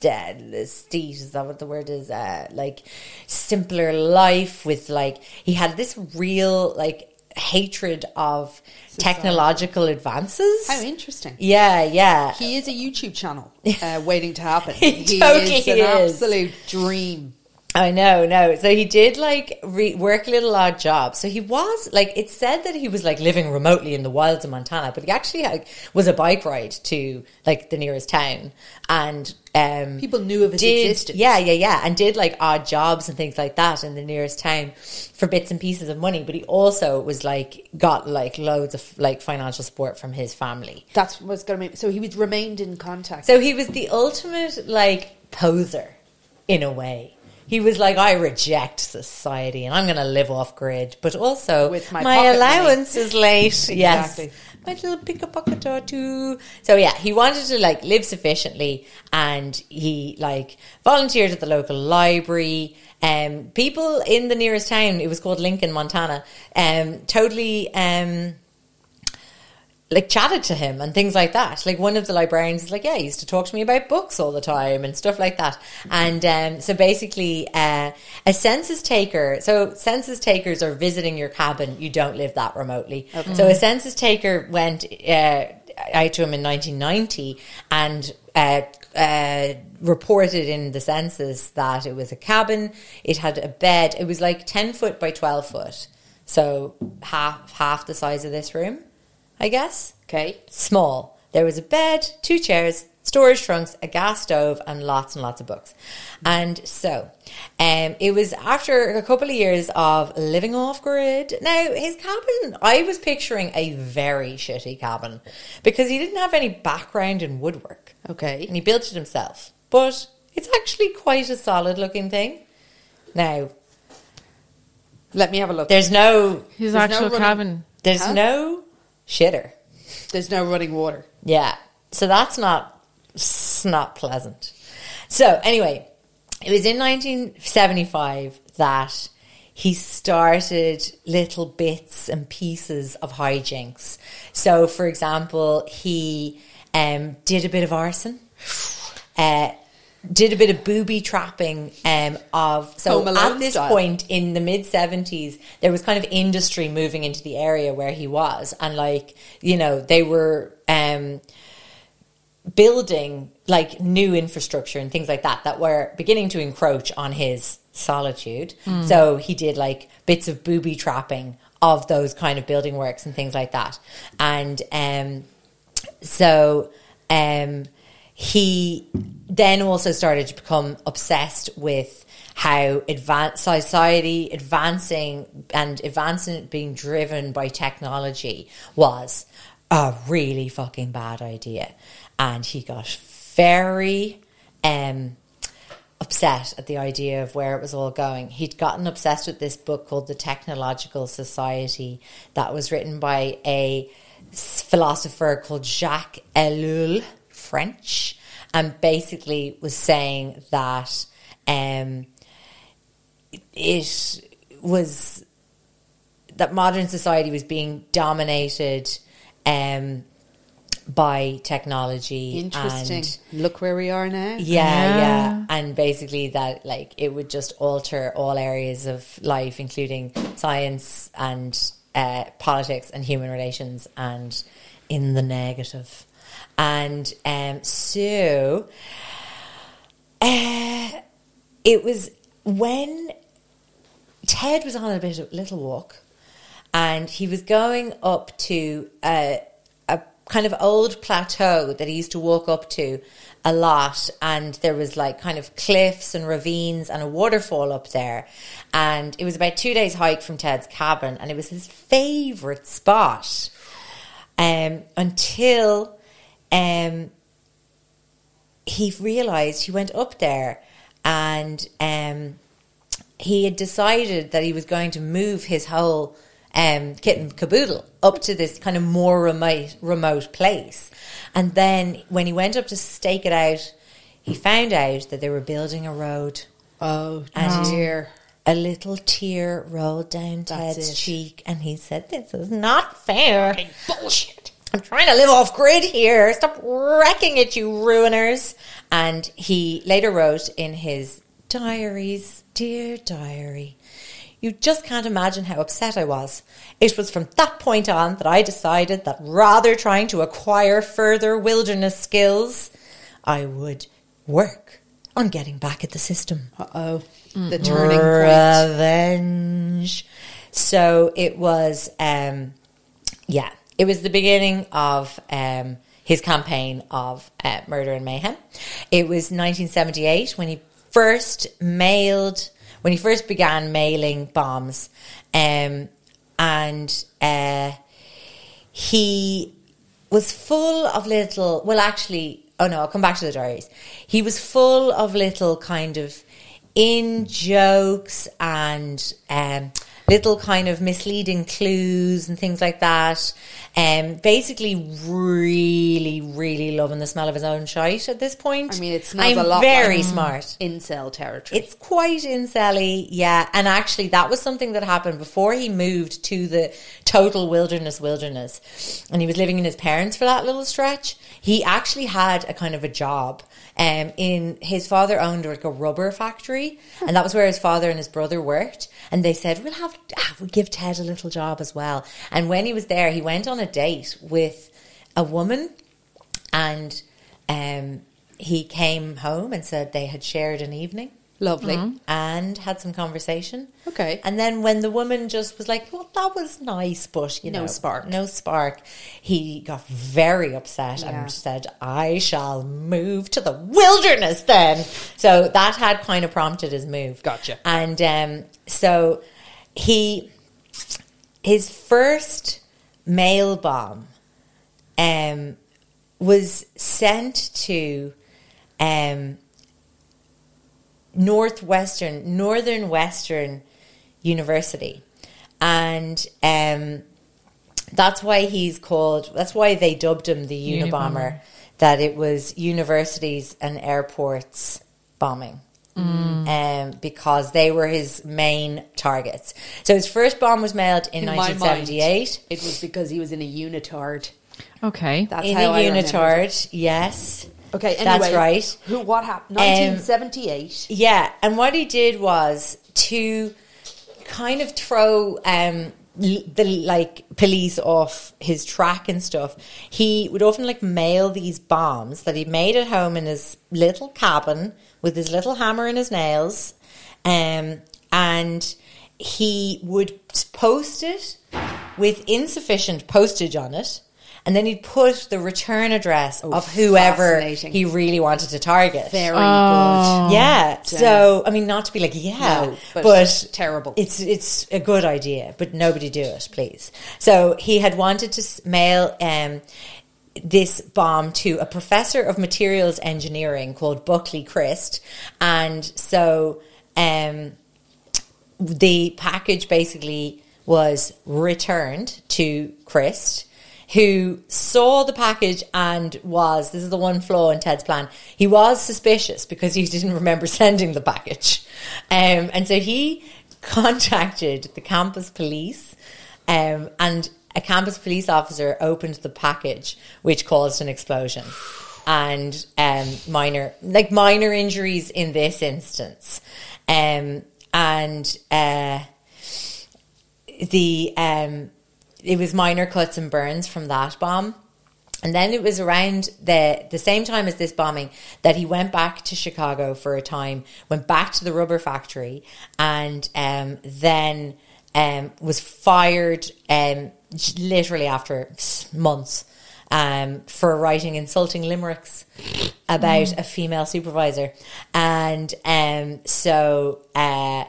[SPEAKER 2] estate. Estate is that what the word is? Uh, like simpler life with like he had this real like hatred of technological advances.
[SPEAKER 1] How interesting.
[SPEAKER 2] Yeah, yeah.
[SPEAKER 1] He is a YouTube channel uh, waiting to happen.
[SPEAKER 2] He
[SPEAKER 1] he
[SPEAKER 2] totally
[SPEAKER 1] is an
[SPEAKER 2] is.
[SPEAKER 1] absolute dream.
[SPEAKER 2] I know, no. So he did like re- work little odd jobs. So he was like, it said that he was like living remotely in the wilds of Montana, but he actually like, was a bike ride to like the nearest town, and um,
[SPEAKER 1] People knew of his
[SPEAKER 2] did,
[SPEAKER 1] existence.
[SPEAKER 2] Yeah, yeah, yeah, and did like odd jobs and things like that in the nearest town for bits and pieces of money. But he also was like got like loads of like financial support from his family.
[SPEAKER 1] That's what's going to make. So he was remained in contact.
[SPEAKER 2] So he was the ultimate like poser in a way. He was like, I reject society and I'm going to live off grid, but also
[SPEAKER 1] With my
[SPEAKER 2] my,
[SPEAKER 1] pocket money."
[SPEAKER 2] allowance is late.
[SPEAKER 1] Exactly.
[SPEAKER 2] Yes. My little pickpocket or two. So yeah, he wanted to like live sufficiently and he like volunteered at the local library. Um, people in the nearest town, it was called Lincoln, Montana, um, totally, um, like chatted to him and things like that. Like one of the librarians is like, yeah, he used to talk to me about books all the time and stuff like that. And um, so basically, uh, a census taker. So census takers are visiting your cabin. You don't live that remotely. So a census taker went uh, out to him in 1990 and. Uh, uh, reported in the census that it was a cabin. It had a bed. It was like ten foot by twelve foot, so half half the size of this room. I guess.
[SPEAKER 1] Okay.
[SPEAKER 2] Small. There was a bed, two chairs, storage trunks, a gas stove, and lots and lots of books. And so, um, it was after a couple of years of living off grid. Now, his cabin, I was picturing a very shitty cabin because he didn't have any background in woodwork
[SPEAKER 1] Okay.
[SPEAKER 2] and he built it himself. But it's actually quite a solid looking thing. Now,
[SPEAKER 1] Let me have a look.
[SPEAKER 2] there's no,
[SPEAKER 3] His
[SPEAKER 1] There's no
[SPEAKER 3] actual
[SPEAKER 1] running-
[SPEAKER 3] cabin.
[SPEAKER 2] there's
[SPEAKER 1] Huh?
[SPEAKER 2] no shitter.
[SPEAKER 1] There's no running water.
[SPEAKER 2] Yeah. So that's not it's not pleasant. So anyway, it was in 1975 that he started little bits and pieces of hijinks. So, for example, he um, did a bit of arson. Uh, did a bit of booby trapping um, of so at this
[SPEAKER 1] style.
[SPEAKER 2] point in the mid 70s there was kind of industry moving into the area where he was. And like you know they were um building like new infrastructure and things like that that were beginning to encroach on his solitude. So he did like bits of booby trapping of those kind of building works and things like that. And um so um, he then also started to become obsessed with how advanced society advancing and advancing being driven by technology was a really fucking bad idea and he got very um upset at the idea of where it was all going. He'd gotten obsessed with this book called The Technological Society that was written by a philosopher called Jacques Ellul, French, and basically was saying that um, it was that modern society was being dominated um, by technology.
[SPEAKER 1] Interesting.
[SPEAKER 2] and
[SPEAKER 1] Look where we are now.
[SPEAKER 2] yeah,
[SPEAKER 3] Yeah.
[SPEAKER 2] yeah, and basically that like it would just alter all areas of life, including science and uh, politics and human relations, and in the negative. And um, so uh, it was when Ted was on a bit of little walk, and he was going up to a, a kind of old plateau that he used to walk up to a lot, and there was like kind of cliffs and ravines and a waterfall up there, and it was about two days hike from Ted's cabin, and it was his favorite spot, um, until um, he realized he went up there and um, he had decided that he was going to move his whole um, kit and caboodle up to this kind of more remote remote place. And then when he went up to stake it out, he found out that they were building a road.
[SPEAKER 1] Oh,
[SPEAKER 2] And
[SPEAKER 1] dear.
[SPEAKER 2] a little tear rolled down
[SPEAKER 1] That's
[SPEAKER 2] Ted's
[SPEAKER 1] it.
[SPEAKER 2] cheek, and he said, "This is not fair. Bullshit. I'm trying to live off grid here. Stop wrecking it, you ruiners." And he later wrote in his diaries, "Dear diary." You just can't imagine how upset I was. It was from that point on that I decided that rather trying to acquire further wilderness skills, I would work on getting back at the system
[SPEAKER 1] Uh oh. The turning point.
[SPEAKER 2] revenge. So it was, um, yeah, it was the beginning of um, his campaign of uh, murder and mayhem. It was 1978 when he first mailed, when he first began mailing bombs, um, and uh, he was full of little well actually oh no i'll come back to the diaries he was full of little kind of in jokes and um, little kind of misleading clues and things like that um, basically really really loving the smell of his own shite at this point
[SPEAKER 1] I mean, it smells
[SPEAKER 2] I'm
[SPEAKER 1] a lot
[SPEAKER 2] very
[SPEAKER 1] like-
[SPEAKER 2] smart
[SPEAKER 1] Incel territory.
[SPEAKER 2] it's quite incelly, yeah. And actually, that was something that happened before he moved to the total wilderness wilderness. And he was living in his parents for that little stretch. He actually had a kind of a job. Um, in his father owned like a rubber factory, and that was where his father and his brother worked. And they said, "We'll have ah, we'll give Ted a little job as well." And when he was there, he went on a date with a woman and um, he came home and said they had shared an evening
[SPEAKER 1] Lovely.
[SPEAKER 2] and had some conversation.
[SPEAKER 1] Okay.
[SPEAKER 2] And then when the woman just was like, "Well, that was nice, but you
[SPEAKER 1] No
[SPEAKER 2] know,
[SPEAKER 1] spark.
[SPEAKER 2] no spark," he got very upset
[SPEAKER 1] Yeah.
[SPEAKER 2] and said, "I shall move to the wilderness." Then, so that had kind of prompted his move.
[SPEAKER 1] Gotcha.
[SPEAKER 2] And um, so he, his first mail bomb, um, was sent to, um, Northwestern, Northern Western University. And um, that's why he's called, that's why they dubbed him the Unabomber,
[SPEAKER 3] Unabomber.
[SPEAKER 2] that it was universities and airports bombing. Um, because they were his main targets. So his first bomb was mailed in,
[SPEAKER 1] In my mind,
[SPEAKER 2] 1978
[SPEAKER 1] it was because he was in a unitard.
[SPEAKER 3] Okay.
[SPEAKER 1] That's
[SPEAKER 2] in
[SPEAKER 1] how
[SPEAKER 2] a
[SPEAKER 1] I remembered.
[SPEAKER 2] unitard. Yes.
[SPEAKER 1] Okay, anyway,
[SPEAKER 2] That's right.
[SPEAKER 1] Who? What happened?
[SPEAKER 2] Um,
[SPEAKER 1] 1978.
[SPEAKER 2] Yeah, and what he did was to kind of throw um, the like police off his track and stuff. He would often like mail these bombs that he made at home in his little cabin with his little hammer and his nails, um, and he would post it with insufficient postage on it. And then he'd put the return address of whoever he really wanted to target.
[SPEAKER 1] Very
[SPEAKER 3] Oh.
[SPEAKER 1] good.
[SPEAKER 2] Yeah. So I mean, not to be like, yeah,
[SPEAKER 1] No, but
[SPEAKER 2] but,
[SPEAKER 1] terrible.
[SPEAKER 2] It's it's a good idea, but nobody do it, please. So he had wanted to mail um, this bomb to a professor of materials engineering called Buckley Crist, and so um, the package basically was returned to Crist, who saw the package and was this is the one flaw in Ted's plan. He was suspicious because he didn't remember sending the package, um, and so he contacted the campus police, um, and a campus police officer opened the package, which caused an explosion. And um, minor, like minor injuries in this instance, um, and uh, the um, it was minor cuts and burns from that bomb. And then it was around the the same time as this bombing that he went back to Chicago for a time, went back to the rubber factory, and um, then um, was fired um, literally after months um, for writing insulting limericks about a female supervisor. And um, so uh,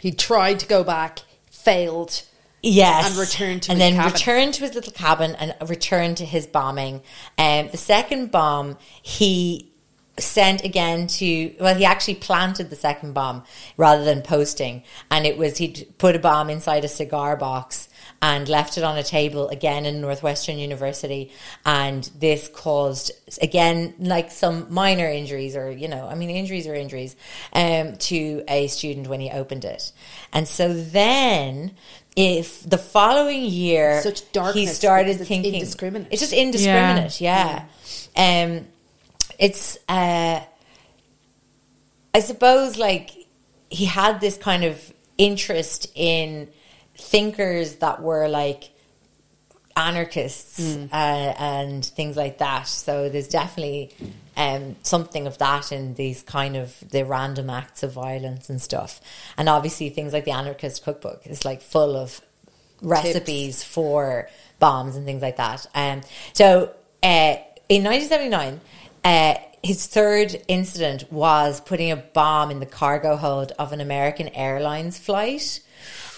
[SPEAKER 1] He tried to go back, failed.
[SPEAKER 2] Yes,
[SPEAKER 1] And returned to
[SPEAKER 2] and
[SPEAKER 1] his
[SPEAKER 2] then
[SPEAKER 1] cabin.
[SPEAKER 2] returned to his little cabin and returned to his bombing. Um, the second bomb, he sent again to well he actually planted the second bomb rather than posting and it was he'd put a bomb inside a cigar box and left it on a table again in Northwestern University and this caused again like some minor injuries or you know I mean injuries are injuries um, to a student when he opened it and so then if the following year
[SPEAKER 1] Such
[SPEAKER 2] he started
[SPEAKER 1] it's
[SPEAKER 2] thinking
[SPEAKER 1] indiscriminate.
[SPEAKER 2] it's just indiscriminate yeah, um it's uh I suppose like he had this kind of interest in thinkers that were like anarchists uh, and things like that. So there's definitely um, something of that in these kind of the random acts of violence and stuff. And obviously things like the anarchist cookbook is like full of recipes for bombs and things like that. Um, so uh, in 1979, uh, his third incident was putting a bomb in the cargo hold of an American Airlines flight,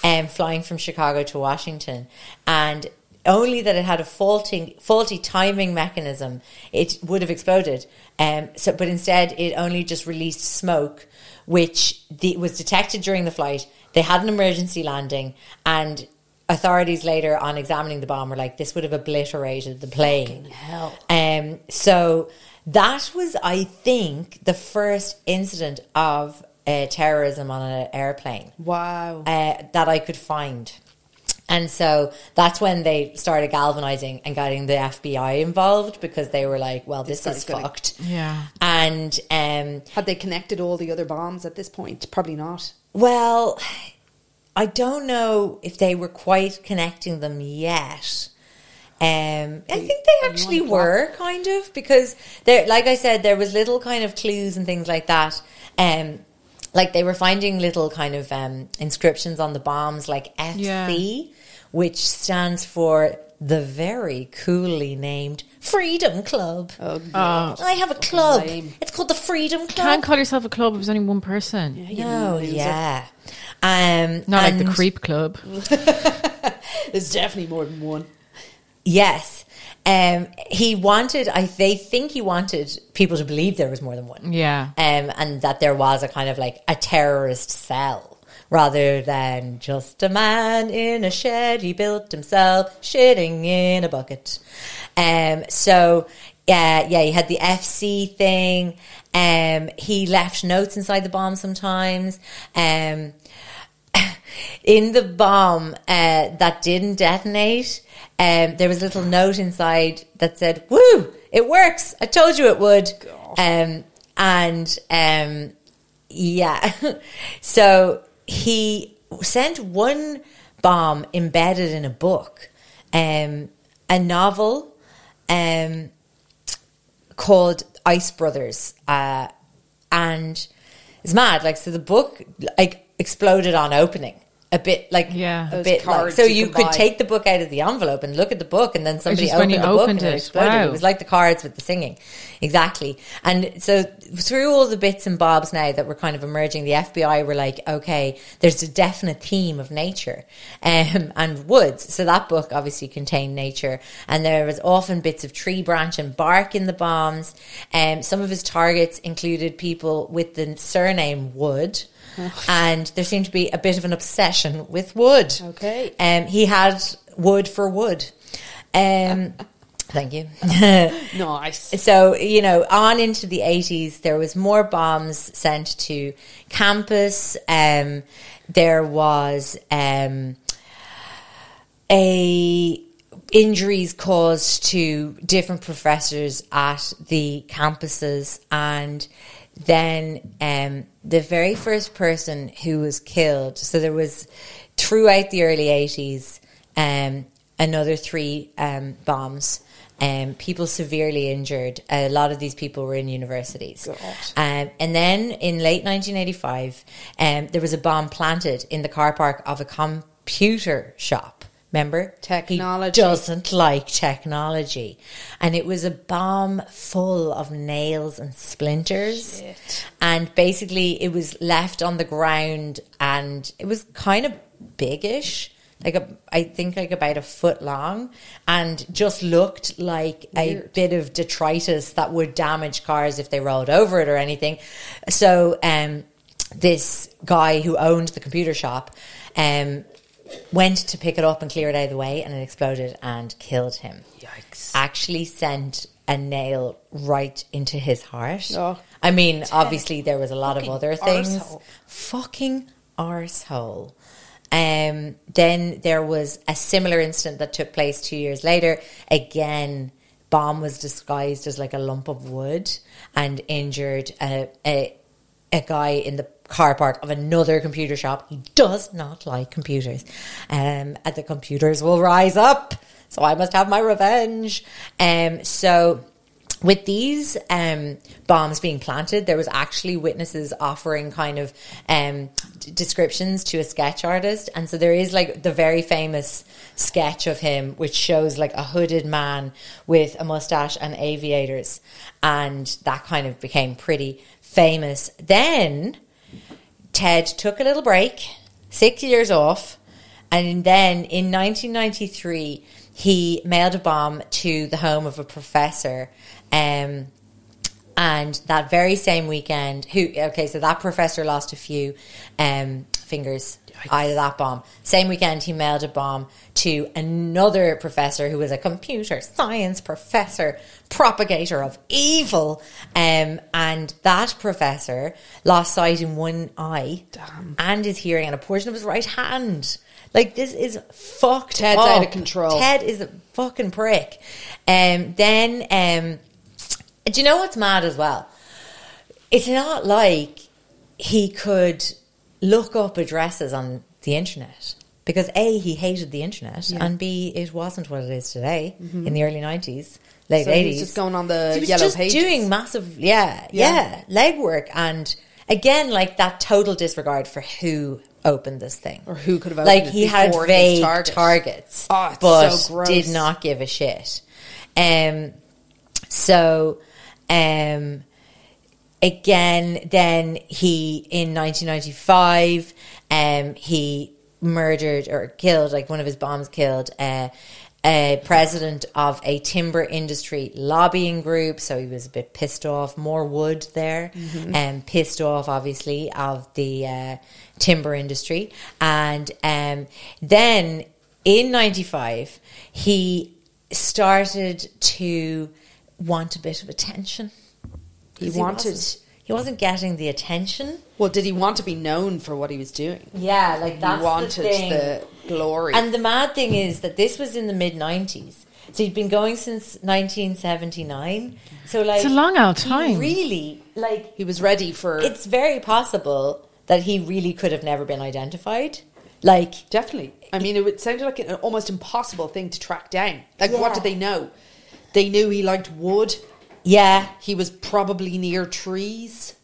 [SPEAKER 2] um, flying from Chicago to Washington, and only that it had a faulty faulty timing mechanism, it would have exploded. Um, so, but instead, it only just released smoke, which the, was detected during the flight. They had an emergency landing, and authorities later on examining the bomb were like, "This would have obliterated the plane."
[SPEAKER 1] hell.
[SPEAKER 2] Um, so that was, I think, the first incident of uh, terrorism on an airplane
[SPEAKER 1] Wow.
[SPEAKER 2] uh, that I could find. And so that's when they started galvanizing and getting the FBI involved because they were like, well, this,
[SPEAKER 1] This
[SPEAKER 2] is
[SPEAKER 1] guy's gonna-
[SPEAKER 2] fucked.
[SPEAKER 3] Yeah.
[SPEAKER 2] And, um,
[SPEAKER 1] Had they connected all the other bombs at this point? Probably not.
[SPEAKER 2] well, I don't know if they were quite connecting them yet. Um, I think they actually were kind of because there, like I said, there was little kind of clues and things like that. Um, like they were finding little kind of um, inscriptions on the bombs, like FC, which stands for the very coolly named Freedom Club.
[SPEAKER 1] Oh, God.
[SPEAKER 2] I have a club.
[SPEAKER 1] lame.
[SPEAKER 2] It's called the Freedom Club.
[SPEAKER 3] Can't call yourself a club if there's only one person.
[SPEAKER 2] no, yeah. Um,
[SPEAKER 3] Not like the creep club.
[SPEAKER 1] There's definitely more than one.
[SPEAKER 2] Yes. Um, he wanted, I they think he wanted people to believe there was more than one.
[SPEAKER 3] Yeah.
[SPEAKER 2] Um, and that there was a kind of like a terrorist cell rather than just a man in a shed he built himself shitting in a bucket. Um, so yeah, yeah, he had the FC thing. Um, he left notes inside the bomb sometimes. Um, in the bomb uh, that didn't detonate, um, there was a little note inside that said, "Woo, it works! I told you it would." Um, and um, yeah, so he sent one bomb embedded in a book, um, a novel um, called Ice Brothers, uh, and it's mad. Like, so the book like exploded on opening. A bit like
[SPEAKER 3] Yeah.
[SPEAKER 2] a
[SPEAKER 1] Those
[SPEAKER 2] bit like so
[SPEAKER 1] you
[SPEAKER 2] you could
[SPEAKER 1] buy.
[SPEAKER 2] take the book out of the envelope and look at the book, and then somebody
[SPEAKER 3] just when
[SPEAKER 2] opened
[SPEAKER 3] you
[SPEAKER 2] the book
[SPEAKER 3] opened
[SPEAKER 2] and it
[SPEAKER 3] it.
[SPEAKER 2] exploded.
[SPEAKER 3] Wow.
[SPEAKER 2] It was like the cards with the singing, exactly. And so through all the bits and bobs now that were kind of emerging, the FBI were like, okay, there's a definite theme of nature um, and woods. So that book obviously contained nature, and there was often bits of tree branch and bark in the bombs. Um, some of his targets included people with the surname Wood. And there seemed to be a bit of an obsession with wood.
[SPEAKER 1] Okay.
[SPEAKER 2] Um, he had wood for wood. Um, thank you.
[SPEAKER 1] Nice.
[SPEAKER 2] so, you know, on into the 80s, there was more bombs sent to campus. Um, there was um, a injuries caused to different professors at the campuses and then um, the very first person who was killed so there was throughout the early 80s um, another three um, bombs um, people severely injured. A lot of these people were in universities. Um, and then in late 1985 um, there was a bomb planted in the car park of a computer shop Remember?
[SPEAKER 1] Technology.
[SPEAKER 2] He doesn't like technology. And it was a bomb full of nails and splinters. And basically, it was left on the ground and it was kind of biggish. like a, I think like about a foot long, and just looked like a bit of detritus that would damage cars if they rolled over it or anything. So, um, this guy who owned the computer shop, um, went to pick it up and clear it out of the way, and it exploded and killed him.
[SPEAKER 1] Yikes.
[SPEAKER 2] Actually, sent a nail right into his heart.
[SPEAKER 1] Oh.
[SPEAKER 2] I mean, obviously there was a lot of other things.
[SPEAKER 1] arsehole.
[SPEAKER 2] Fucking arsehole. Um, then there was a similar incident that took place two years later. Again, bomb was disguised as like a lump of wood and injured a, a, a guy in the car park of another computer shop. He does not like computers. Um, and the computers will rise up. So I must have my revenge. Um, so with these um, bombs being planted, there was actually witnesses offering kind of um, d- descriptions to a sketch artist, and so there is like the very famous sketch of him, which shows like a hooded man with a mustache and aviators, and that kind of became pretty famous. Then Ted took a little break, six years off, and then in 1993 he mailed a bomb to the home of a professor. Um, and that very same weekend, who okay, so that professor lost a few um, fingers of that bomb. Same weekend, he mailed a bomb to another professor who was a computer science professor, propagator of evil. Um, and that professor lost sight in one eye and his hearing and a portion of his right hand. Like this is fucked.
[SPEAKER 1] Ted's
[SPEAKER 2] up.
[SPEAKER 1] out of control.
[SPEAKER 2] Ted is a fucking prick. Um, then, um, do you know what's mad as well? It's not like he could look up addresses on the internet because a he hated the internet and b it wasn't what it is today in the early nineties, late
[SPEAKER 1] Mm-hmm. So he
[SPEAKER 2] eighties.
[SPEAKER 1] was just going on the
[SPEAKER 2] he was
[SPEAKER 1] yellow
[SPEAKER 2] just
[SPEAKER 1] pages.
[SPEAKER 2] doing massive, yeah,
[SPEAKER 1] Yeah.
[SPEAKER 2] yeah, legwork, and again, like that total disregard for who opened this thing
[SPEAKER 1] Or who could have
[SPEAKER 2] like
[SPEAKER 1] opened it Like
[SPEAKER 2] he had vague
[SPEAKER 1] target.
[SPEAKER 2] targets,
[SPEAKER 1] Oh,
[SPEAKER 2] but
[SPEAKER 1] so
[SPEAKER 2] did not give a shit. Um, so, um, again, then he in 1995, um, he murdered or killed, like one of his bombs killed, uh, a president of a timber industry lobbying group. So he was a bit pissed off. More wood there, and pissed off, obviously, of the uh, timber industry. And um, then in '95, he started to want a bit of attention.
[SPEAKER 1] He
[SPEAKER 2] 'Cause
[SPEAKER 1] wanted-
[SPEAKER 2] wasn't- He wasn't getting the attention.
[SPEAKER 1] Well, did he want to be known for what he was doing?
[SPEAKER 2] Yeah, like that's
[SPEAKER 1] he wanted
[SPEAKER 2] the thing.
[SPEAKER 1] the glory.
[SPEAKER 2] And the mad thing is that this was in the mid '90s, so he'd been going since 1979. So like,
[SPEAKER 3] It's a long old
[SPEAKER 2] he
[SPEAKER 3] time.
[SPEAKER 2] Really, like,
[SPEAKER 1] he was ready for
[SPEAKER 2] it's very possible that he really could have never been identified. Like,
[SPEAKER 1] Definitely. I mean, it would- sounded like an almost impossible thing to track down. Like, what did they know? They knew he liked wood.
[SPEAKER 2] Yeah,
[SPEAKER 1] He was probably near trees.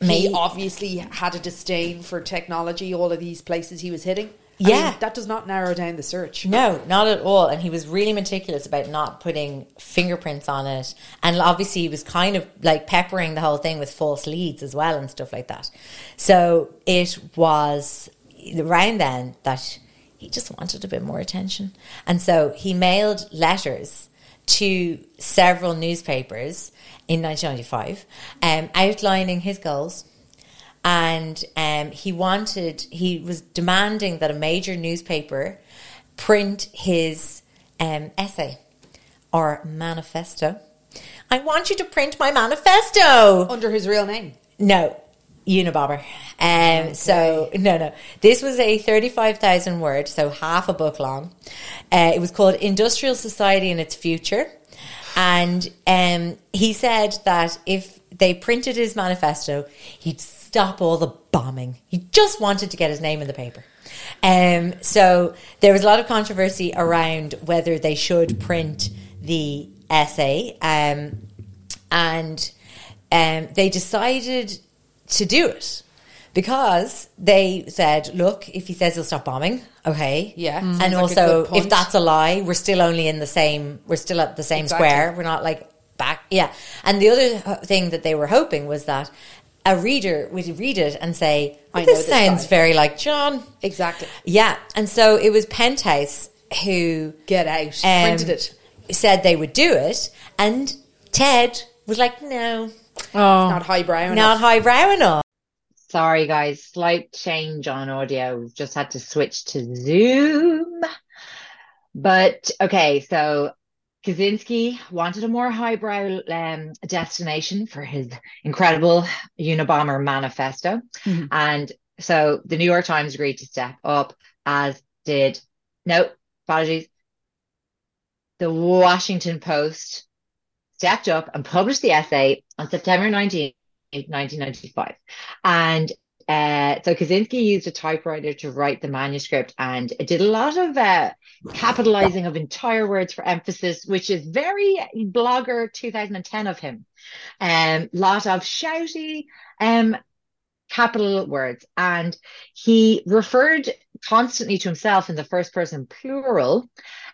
[SPEAKER 2] Maybe.
[SPEAKER 1] He obviously had a disdain for technology, all of these places he was hitting. I
[SPEAKER 2] Yeah.
[SPEAKER 1] mean, that does not narrow down the search.
[SPEAKER 2] No, not at all. And he was really meticulous about not putting fingerprints on it. And obviously, he was kind of like peppering the whole thing with false leads as well and stuff like that. So it was around then that he just wanted a bit more attention. And so he mailed letters to several newspapers in 1995 um, outlining his goals. And um, he wanted he was demanding that a major newspaper print his um, essay or manifesto. I want you to print my manifesto.
[SPEAKER 1] Under his real name.
[SPEAKER 2] no unibobber um, so no no this was a 35000 word so half a book long uh, it was called industrial society and its future and um, he said that if they printed his manifesto, he'd stop all the bombing. He just wanted to get his name in the paper. Um, so there was a lot of controversy around whether they should print the essay. Um, and um, they decided to do it because they said, look, if he says he'll stop bombing, okay.
[SPEAKER 1] Yeah, sounds
[SPEAKER 2] And
[SPEAKER 1] like
[SPEAKER 2] also,
[SPEAKER 1] point.
[SPEAKER 2] if that's a lie, we're still only in the same, we're still at the same
[SPEAKER 1] Exactly.
[SPEAKER 2] square. We're not like back. Yeah. And the other thing that they were hoping was that
[SPEAKER 4] a reader would read it and say,
[SPEAKER 5] I know
[SPEAKER 4] "This
[SPEAKER 5] this
[SPEAKER 4] sounds
[SPEAKER 5] guy."
[SPEAKER 4] very like John."
[SPEAKER 5] Exactly.
[SPEAKER 4] Yeah, and so it was Penthouse who
[SPEAKER 5] Get out.
[SPEAKER 4] um,
[SPEAKER 5] Printed it.
[SPEAKER 4] said they would do it, and Ted was like, "No,
[SPEAKER 6] Oh, it's
[SPEAKER 5] Not highbrow
[SPEAKER 4] not
[SPEAKER 5] enough.
[SPEAKER 4] highbrow enough."
[SPEAKER 2] Sorry, guys. Slight change on audio. We've just had to switch to Zoom. But okay, so Kaczynski wanted a more highbrow um, destination for his incredible Unabomber manifesto. And so the New York Times agreed to step up, as did, no, apologies, the Washington Post stepped up and published the essay on September 19th, 1995. And uh, so Kaczynski used a typewriter to write the manuscript and it did a lot of uh, capitalizing of entire words for emphasis, which is very blogger 2010 of him. Um, lot of shouty um, capital words. And he referred constantly to himself in the first person plural.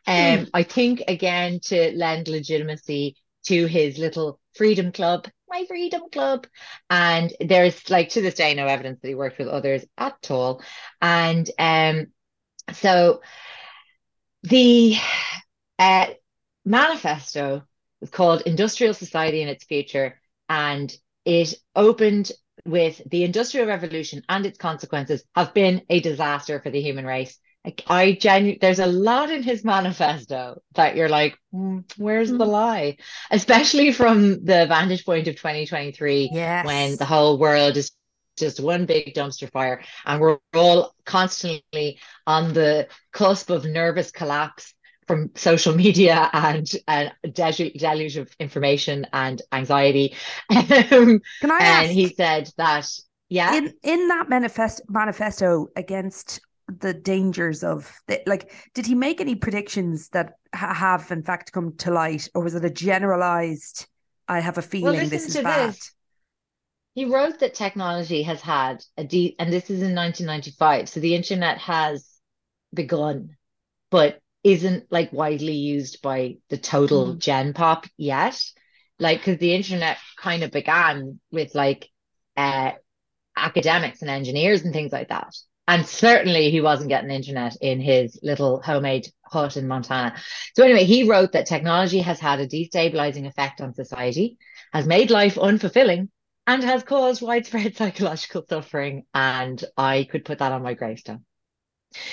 [SPEAKER 2] Um, I think again to lend legitimacy to his little freedom club, my freedom club. And there's like to this day no evidence that he worked with others at all. And um, so the uh, manifesto was called Industrial Society and Its Future, and it opened with the Industrial Revolution and its consequences have been a disaster for the human race. Like I genu there's a lot in his manifesto that you're like, "Hmm, where's the lie? Especially from the vantage point of 2023,
[SPEAKER 1] Yes.
[SPEAKER 2] when the whole world is just one big dumpster fire, and we're all constantly on the cusp of nervous collapse from social media and and deluge, of information and anxiety.
[SPEAKER 1] Can I
[SPEAKER 2] and he said that, yeah,
[SPEAKER 1] in in that manifest manifesto against the dangers of the, like did he make any predictions that ha- have in fact come to light or was it a generalized i have a feeling this is bad
[SPEAKER 2] this. He wrote that technology has had a de and this is in 1995. So the internet has begun, but isn't like widely used by the total gen pop yet. Like, because the internet kind of began with like uh academics and engineers and things like that. And certainly he wasn't getting internet in his little homemade hut in Montana. So anyway, he wrote that technology has had a destabilizing effect on society, has made life unfulfilling, and has caused widespread psychological suffering. And I could put that on my gravestone.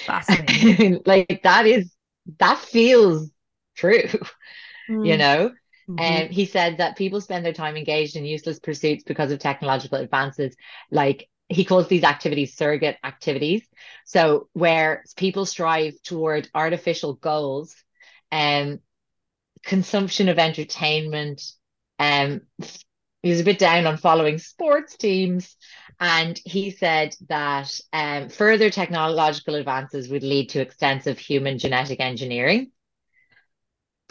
[SPEAKER 1] fascinating
[SPEAKER 2] like that is that feels true,
[SPEAKER 1] Hmm.
[SPEAKER 2] you know?
[SPEAKER 1] Mhm.
[SPEAKER 2] And he said that people spend their time engaged in useless pursuits because of technological advances. Like he calls these activities surrogate activities. So where people strive toward artificial goals and consumption of entertainment. Um, he was a bit down on following sports teams. And he said that um, further technological advances would lead to extensive human genetic engineering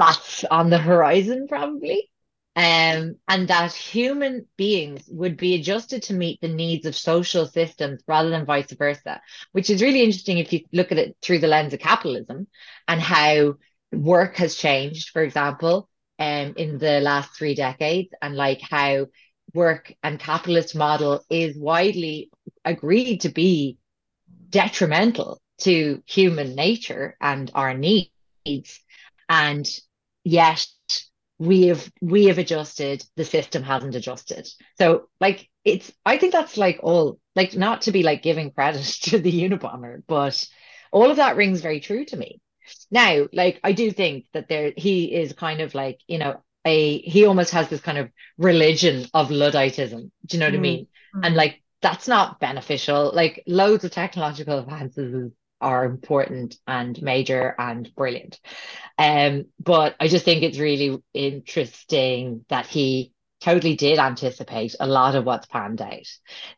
[SPEAKER 2] that's on the horizon probably. Um, and that human beings would be adjusted to meet the needs of social systems rather than vice versa, which is really interesting if you look at it through the lens of capitalism and how work has changed, for example, um, in the last three decades, and like how work and capitalist model is widely agreed to be detrimental to human nature and our needs. And yet we have we have adjusted, the system hasn't adjusted. So like it's I think that's like all like not to be like giving credit to the Unabomber, but all of that rings very true to me. Now, like I do think that there he is kind of like, you know, a he almost has this kind of religion of Ludditism. Do you know what I mm-hmm. mean? And mm-hmm. like that's not beneficial. Like loads of technological advances are important and major and brilliant. Um, but I just think it's really interesting that he totally did anticipate a lot of what's panned out.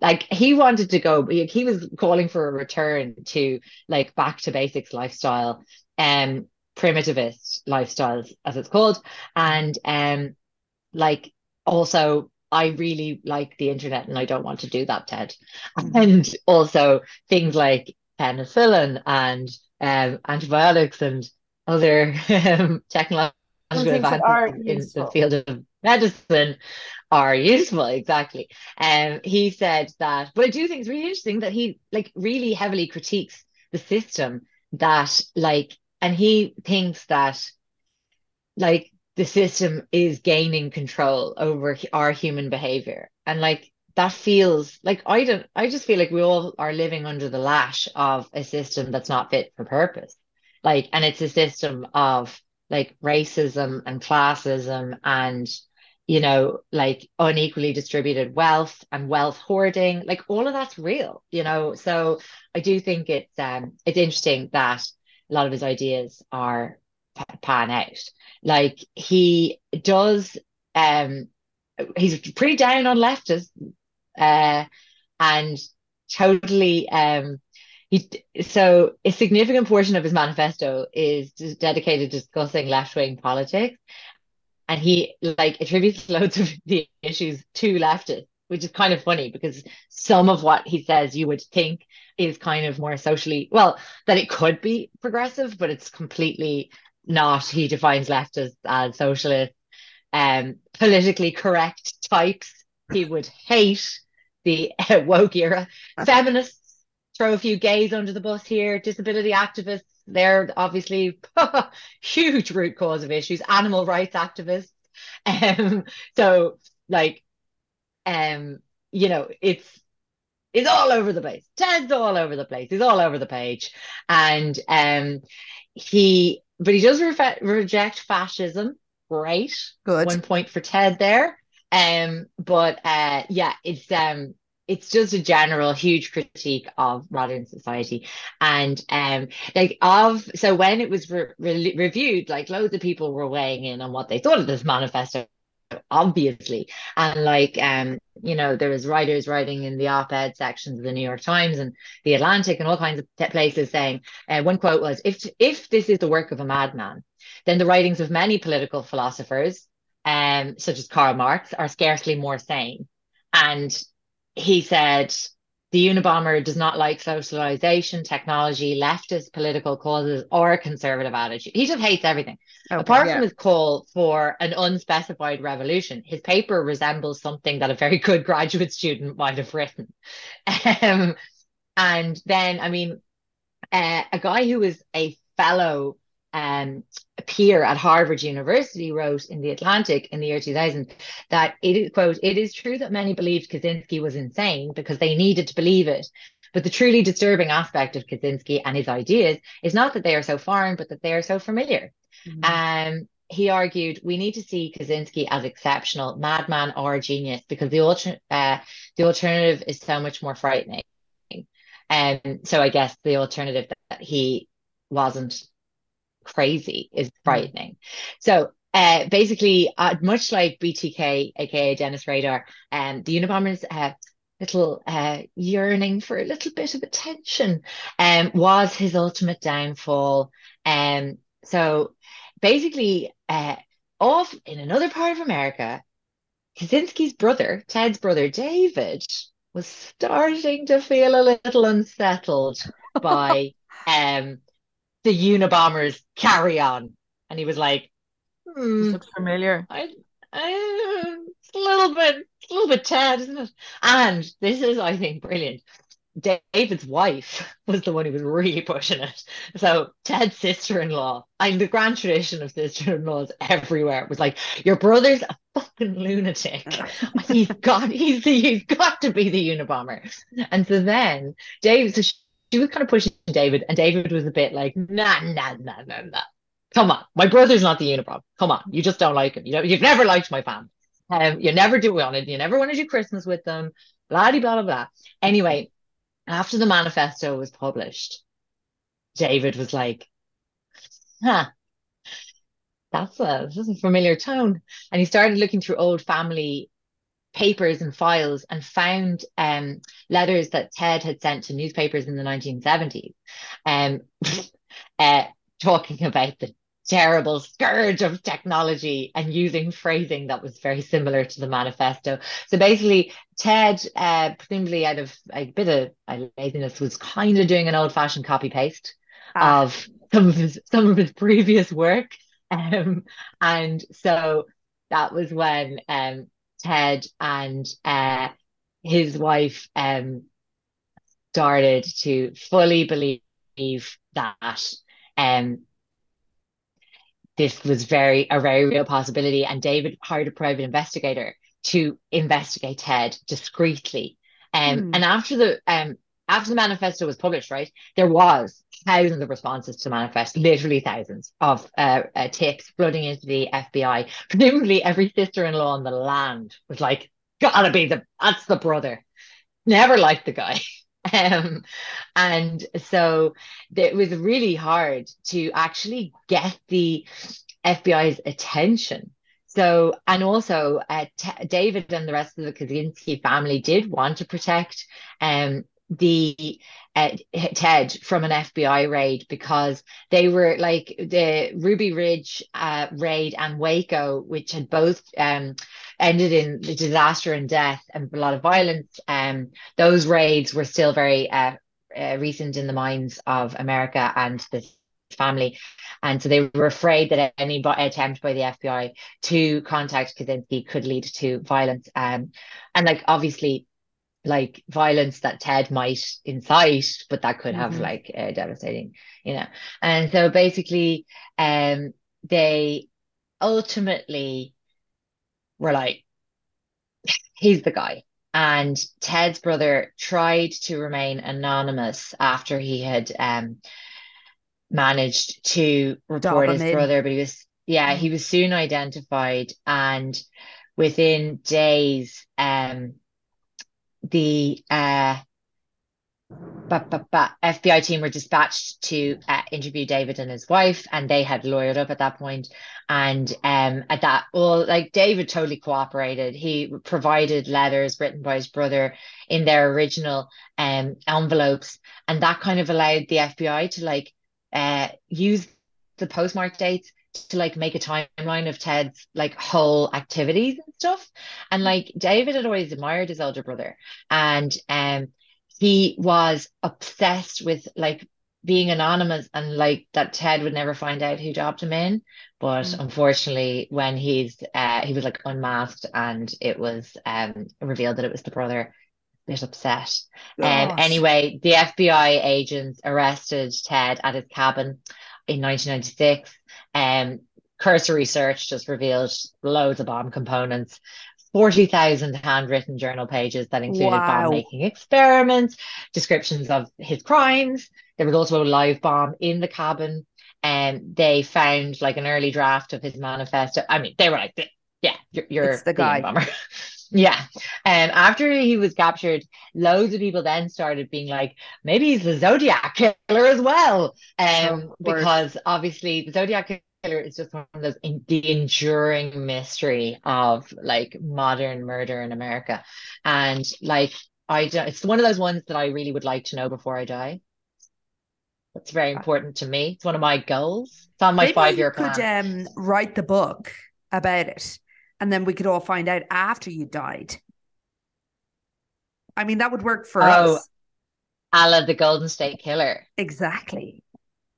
[SPEAKER 2] Like he wanted to go, he was calling for a return to like back to basics lifestyle, um, primitivist lifestyles as it's called, and um, like also I really like the internet and I don't want to do that, Ted. And also things like penicillin and um, antibiotics and other um, technological technological advances in the field of medicine are useful. Exactly. And um, he said that, but I do think it's really interesting that he like really heavily critiques the system that like, and he thinks that like the system is gaining control over our human behavior. And like that feels like I don't, I just feel like we all are living under the lash of a system that's not fit for purpose. Like, and it's a system of like racism and classism and, you know, like unequally distributed wealth and wealth hoarding. Like all of that's real, you know. So I do think it's um it's interesting that a lot of his ideas are pa- pan out. Like he does um he's pretty down on leftists uh and totally um he so a significant portion of his manifesto is dedicated to discussing left-wing politics. And he like attributes loads of the issues to leftists which is kind of funny because some of what he says you would think is kind of more socially well that it could be progressive but it's completely not. He defines leftists as socialist um politically correct types he would hate the woke era. Feminists throw a few gays under the bus here disability activists they're obviously huge root cause of issues animal rights activists. Um so like um you know it's it's all over the place. Ted's all over the place. He's all over the page. And um he but he does re- reject fascism. Great.
[SPEAKER 1] Good.
[SPEAKER 2] one point for ted there um but uh yeah it's um it's just a general huge critique of modern society. And um like of so when it was re- re- reviewed like loads of people were weighing in on what they thought of this manifesto obviously. And like um you know there was writers writing in the op-ed sections of the new york times and the atlantic and all kinds of places saying uh, one quote was if if this is the work of a madman then the writings of many political philosophers um such as karl marx are scarcely more sane and he said the Unabomber does not like socialization, technology, leftist political causes, or conservative attitude. He just hates everything.
[SPEAKER 1] Okay,
[SPEAKER 2] Apart
[SPEAKER 1] yeah.
[SPEAKER 2] from his call for an unspecified revolution, his paper resembles something that a very good graduate student might have written. Um, and then, I mean, uh, a guy who was a fellow um, a peer at Harvard University wrote in the Atlantic in the year 2000 that it is quote it is true that many believed Kaczynski was insane because they needed to believe it. But the truly disturbing aspect of Kaczynski and his ideas is not that they are so foreign but that they are so familiar. Um he argued we need to see Kaczynski as exceptional madman or genius because the alter- uh, the alternative is so much more frightening. And so I guess the alternative that he wasn't crazy is frightening. So uh, basically, uh, much like BTK, aka Dennis Rader, um, the Unabomber's uh, little uh, yearning for a little bit of attention um, was his ultimate downfall. Um, so basically, uh, off in another part of America, Kaczynski's brother, Ted's brother, David, was starting to feel a little unsettled by um, the Unabomber's carry on. And he was like, hmm,
[SPEAKER 3] This looks familiar.
[SPEAKER 2] I, I, it's a little bit, it's a little bit Ted, isn't it? And this is, I think, brilliant. David's wife was the one who was really pushing it. So Ted's sister-in-law, and the grand tradition of sister-in-laws everywhere was like, your brother's a fucking lunatic. he's got, he's he's got to be the Unabomber. And so then David, so she, she was kind of pushing David, and David was a bit like, nah, nah, nah, nah, nah. Come on, my brother's not the Unabomber. Come on, you just don't like him. You know, you've never liked my family. Um, you never do wanted, you never wanted to do Christmas with them. Blah blah blah blah. Anyway, after the manifesto was published, David was like, huh, that's a, this is a familiar tone. And he started looking through old family papers and files and found um, letters that Ted had sent to newspapers in the 1970s, um, uh, talking about the terrible scourge of technology and using phrasing that was very similar to the manifesto. So basically, Ted, uh, presumably out of a bit of uh, laziness, was kind of doing an old-fashioned copy paste
[SPEAKER 1] Ah.
[SPEAKER 2] of some of his some of his previous work. Um, and so that was when um, Ted and uh, his wife um, started to fully believe that um, this was very a very real possibility. And David hired a private investigator to investigate Ted discreetly. Um,
[SPEAKER 1] Hmm.
[SPEAKER 2] And after the um, after the manifesto was published, right, there was thousands of responses to the manifest, literally thousands of uh, uh, tips flooding into the FBI. Presumably, every sister-in-law in the land was like, "Gotta be the that's the brother." Never liked the guy. Um, and so it was really hard to actually get the FBI's attention. So, and also, uh, T- David and the rest of the Kaczynski family did want to protect um, the uh, Ted from an FBI raid because they were like the Ruby Ridge uh, raid and Waco, which had both um, ended in disaster and death and a lot of violence. Um, those raids were still very uh, uh, recent in the minds of America and the family. And so they were afraid that any attempt by the FBI to contact Kaczynski could lead to violence. Um, and like obviously, like violence that Ted might incite, but that could have
[SPEAKER 1] Mhm.
[SPEAKER 2] like uh, devastating, you know. And so basically, um, they ultimately were like, he's the guy. And Ted's brother tried to remain anonymous after he had um managed to report
[SPEAKER 1] him
[SPEAKER 2] his brother, but he was yeah, he was soon identified and within days um the uh but, but, but FBI team were dispatched to uh, interview David and his wife, and they had lawyered up at that point. And um, at that, well, like David totally cooperated. He provided letters written by his brother in their original um envelopes, and that kind of allowed the FBI to like uh use the postmark dates to like make a timeline of Ted's like whole activities and stuff. And like David had always admired his older brother, and um he was obsessed with like being anonymous and like that Ted would never find out who dropped him in. But
[SPEAKER 1] Mm.
[SPEAKER 2] unfortunately, when he's uh he was like unmasked and it was um revealed that it was the brother, a bit upset. Um anyway, the FBI agents arrested Ted at his cabin in 1996. Um cursory search just revealed loads of bomb components. 40,000 handwritten journal pages that included
[SPEAKER 1] Wow.
[SPEAKER 2] bomb making experiments, descriptions of his crimes. There was also a live bomb in the cabin, and they found like an early draft of his manifesto. I mean, they were like, "Yeah, you're, you're
[SPEAKER 1] the guy."
[SPEAKER 2] bomber." Yeah. Um, after he was captured, loads of people then started being like, maybe he's the Zodiac killer as well. Um, because obviously the Zodiac killer is just one of those in, the enduring mystery of like modern murder in America. And like I don't, it's one of those ones that I really would like to know before I die. That's very important to me. It's one of my goals. It's on my
[SPEAKER 1] Maybe
[SPEAKER 2] five year
[SPEAKER 1] you could um, write the book about it, and then we could all find out after you died. I mean, that would work for
[SPEAKER 2] Oh.
[SPEAKER 1] us.
[SPEAKER 2] a la the Golden State Killer
[SPEAKER 1] Exactly.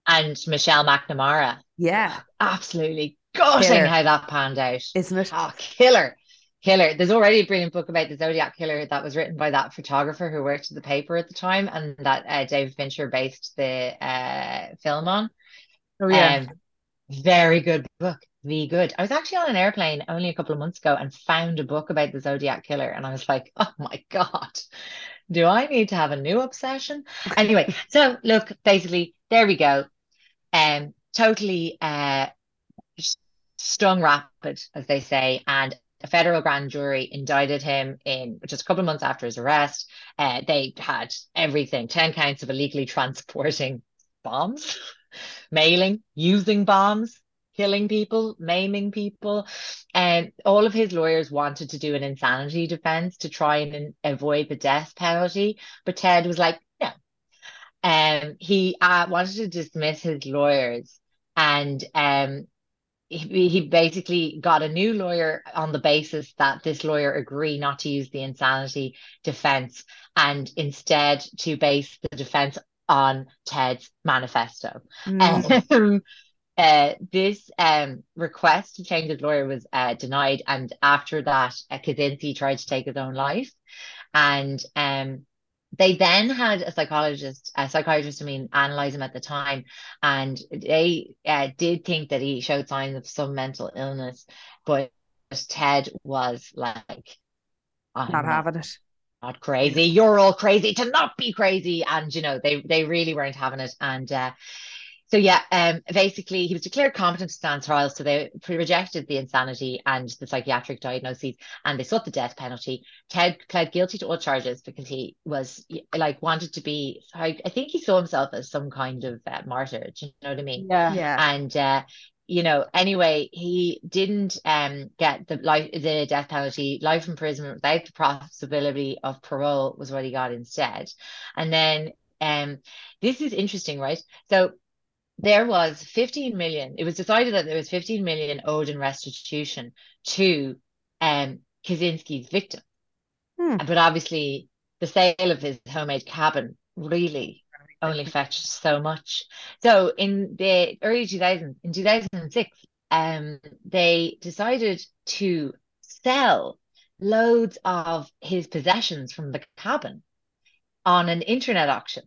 [SPEAKER 2] and Michelle McNamara.
[SPEAKER 1] Yeah,
[SPEAKER 2] Absolutely gutting
[SPEAKER 1] Killer.
[SPEAKER 2] how that panned out.
[SPEAKER 1] isn't it?
[SPEAKER 2] Oh, killer. Killer. There's already a brilliant book about the Zodiac Killer that was written by that photographer who worked at the paper at the time and that uh, David Fincher based the uh, film on.
[SPEAKER 1] Oh yeah.
[SPEAKER 2] Um, very good book. Very good. I was actually on an airplane only a couple of months ago and found a book about the Zodiac Killer. And I was like, oh my God, do I need to have a new obsession? Anyway, so look, basically, there we go. Um, totally uh, stung rapid, as they say. And a federal grand jury indicted him in just a couple of months after his arrest. Uh, they had everything 10 counts of illegally transporting bombs, mailing, using bombs, killing people, maiming people. And all of his lawyers wanted to do an insanity defense to try and avoid the death penalty. But Ted was like, no. Um, he uh, wanted to dismiss his lawyers and um, he, he basically got a new lawyer on the basis that this lawyer agreed not to use the insanity defense and instead to base the defense on Ted's manifesto.
[SPEAKER 1] Mm.
[SPEAKER 2] Um, uh, this um, request to change his lawyer was uh, denied, and after that, uh, Kaczynski tried to take his own life, and um, they then had a psychologist, a psychiatrist, I mean, analyze him at the time, and they uh, did think that he showed signs of some mental illness, but Ted was like,
[SPEAKER 1] not, not having it.
[SPEAKER 2] Not crazy. You're all crazy to not be crazy, and you know they they really weren't having it, and. Uh, so yeah, um, basically he was declared competent to stand trial, so they rejected the insanity and the psychiatric diagnoses, and they sought the death penalty. Ted pled guilty to all charges because he was like wanted to be. I, I think he saw himself as some kind of uh, martyr. Do you know what I mean?
[SPEAKER 1] Yeah, yeah.
[SPEAKER 2] And uh, you know, anyway, he didn't um get the life the death penalty, life imprisonment without the possibility of parole was what he got instead. And then um this is interesting, right? So there was 15 million. It was decided that there was 15 million owed in restitution to um, Kaczynski's victim. Hmm. But obviously, the sale of his homemade cabin really only fetched so much. So in the early 2000s, in 2006, um, they decided to sell loads of his possessions from the cabin on an internet auction.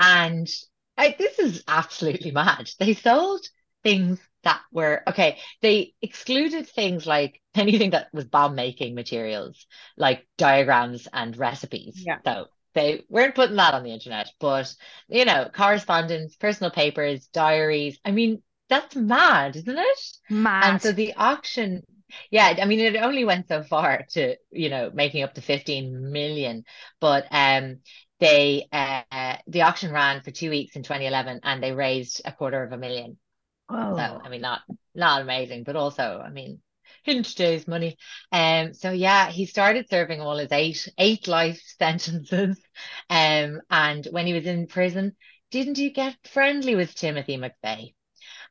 [SPEAKER 2] And I, this is absolutely mad. They sold things that were okay. They excluded things like anything that was bomb making materials, like diagrams and recipes.
[SPEAKER 1] Yeah.
[SPEAKER 2] So they weren't putting that on the internet, but you know, correspondence, personal papers, diaries. I mean, that's mad, isn't it?
[SPEAKER 1] Mad.
[SPEAKER 2] And so the auction yeah, I mean, it only went so far to, you know, making up to 15 million, but um, they uh, the auction ran for two weeks in 2011 and they raised a quarter of a million.
[SPEAKER 1] Oh.
[SPEAKER 2] so i mean not not amazing but also i mean in today's money. Um so yeah he started serving all his eight eight life sentences. Um and when he was in prison didn't he get friendly with timothy mcveigh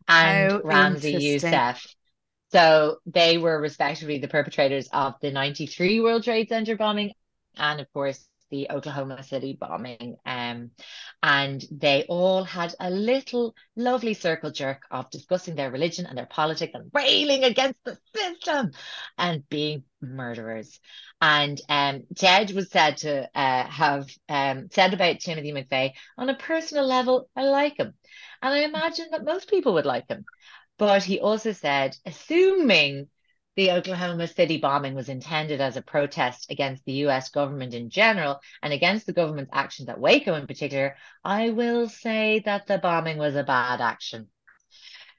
[SPEAKER 2] and
[SPEAKER 1] How
[SPEAKER 2] ramzi yousef? So they were respectively the perpetrators of the 93 world trade center bombing and of course the Oklahoma City bombing. Um, and they all had a little lovely circle jerk of discussing their religion and their politics and railing against the system and being murderers. And um, Ted was said to uh, have um, said about Timothy McVeigh on a personal level, I like him. And I imagine that most people would like him. But he also said, assuming the Oklahoma City bombing was intended as a protest against the US government in general and against the government's actions at Waco in particular, I will say that the bombing was a bad action.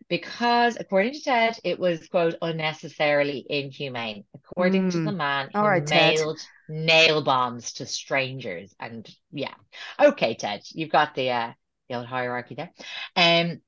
[SPEAKER 2] Because, according to Ted, it was, quote, unnecessarily inhumane. According mm. to the man who right, mailed Ted. nail bombs to strangers. And yeah. Okay, Ted, you've got the uh, the old hierarchy there. Um,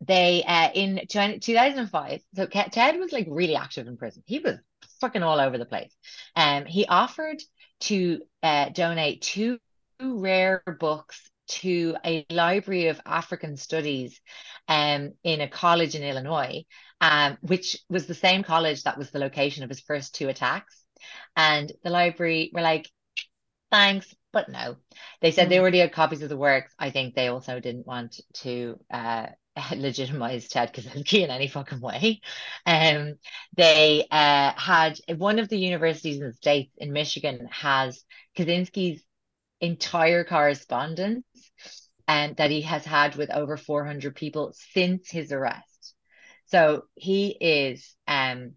[SPEAKER 2] they uh in 20, 2005 so ted was like really active in prison. He was fucking all over the place. Um he offered to uh donate two rare books to a library of african studies um in a college in illinois um which was the same college that was the location of his first two attacks. And the library were like thanks but no. They said mm. they already had copies of the works. I think they also didn't want to uh legitimize Ted Kaczynski in any fucking way. Um, they uh, had one of the universities in the states in Michigan has Kaczynski's entire correspondence and um, that he has had with over 400 people since his arrest. So he is um,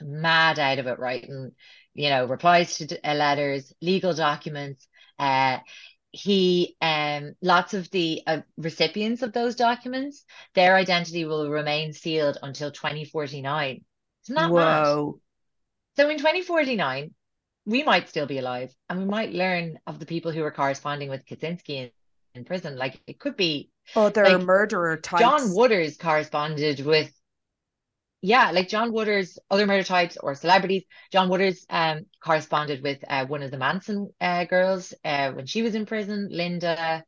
[SPEAKER 2] mad out of it writing, you know, replies to uh, letters, legal documents. Uh, he um lots of the uh, recipients of those documents their identity will remain sealed until 2049 isn't that whoa. Mad? so in 2049 we might still be alive and we might learn of the people who are corresponding with Kaczynski in, in prison. Like it could be
[SPEAKER 1] oh they're like, murderer types.
[SPEAKER 2] John waters corresponded with yeah, like John Waters, other murder types or celebrities. John Waters um, corresponded with uh, one of the Manson uh, girls uh, when she was in prison, Linda.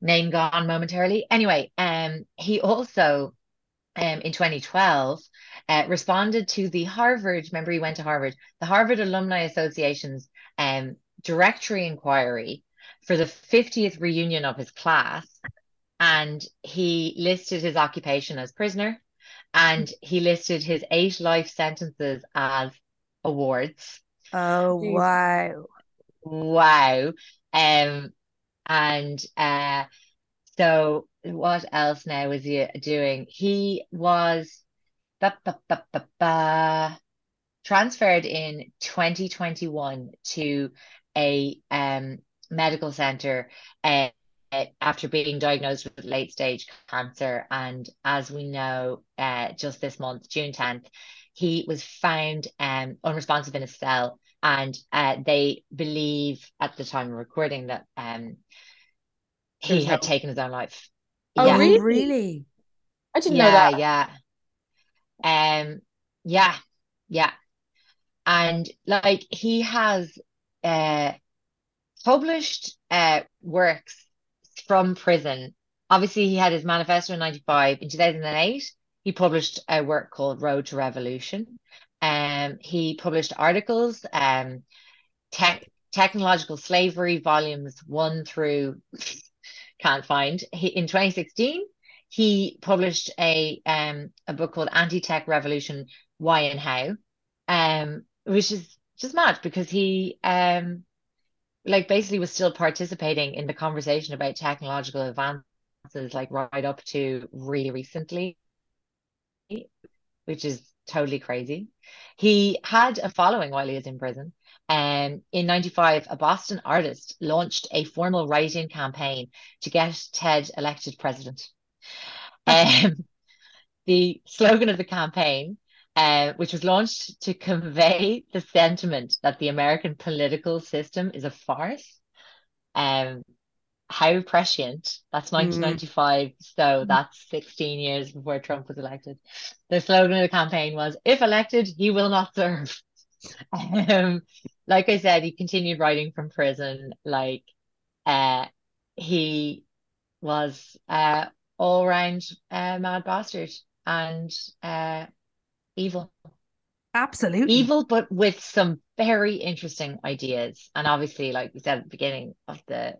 [SPEAKER 2] Name gone momentarily. Anyway, um, he also um, in 2012 uh, responded to the Harvard. Remember, he went to Harvard. The Harvard Alumni Association's um, directory inquiry for the 50th reunion of his class and he listed his occupation as prisoner, and he listed his eight life sentences as awards.
[SPEAKER 1] Oh wow.
[SPEAKER 2] Wow. Um, and uh, so what else now is he doing? He was transferred in 2021 to a um, medical center uh, after being diagnosed with late stage cancer. And as we know, uh, just this month, June 10th, he was found um, unresponsive in a cell. And uh, they believe at the time of recording that um, he
[SPEAKER 3] There's
[SPEAKER 2] had taken his own life.
[SPEAKER 3] Oh,
[SPEAKER 2] yeah.
[SPEAKER 3] really?
[SPEAKER 1] Really?
[SPEAKER 3] I didn't know that.
[SPEAKER 2] yeah. Um, yeah, yeah. And like he has uh published uh works from prison. Obviously, he had his manifesto in 95. In 2008, he published a work called Road to Revolution. Um, he published articles, um, tech technological slavery volumes one through can't find. He, in 2016, he published a um a book called Anti-Tech Revolution: Why and How, um, which is just mad because he um like basically was still participating in the conversation about technological advances like right up to really recently, which is totally crazy. He had a following while he was in prison. Um, in 95, a Boston artist launched a formal write-in campaign to get Ted elected president. Um, the slogan of the campaign, uh, which was launched to convey the sentiment that the American political system is a farce. Um, how prescient. That's 1995. So that's 16 years before Trump was elected. The slogan of the campaign was, if elected, he will not serve. Um, like I said, he continued writing from prison. Like, uh, he was uh all round uh, mad bastard and uh evil.
[SPEAKER 1] Absolutely.
[SPEAKER 2] Evil, but with some very interesting ideas. And obviously, like we said at the beginning of the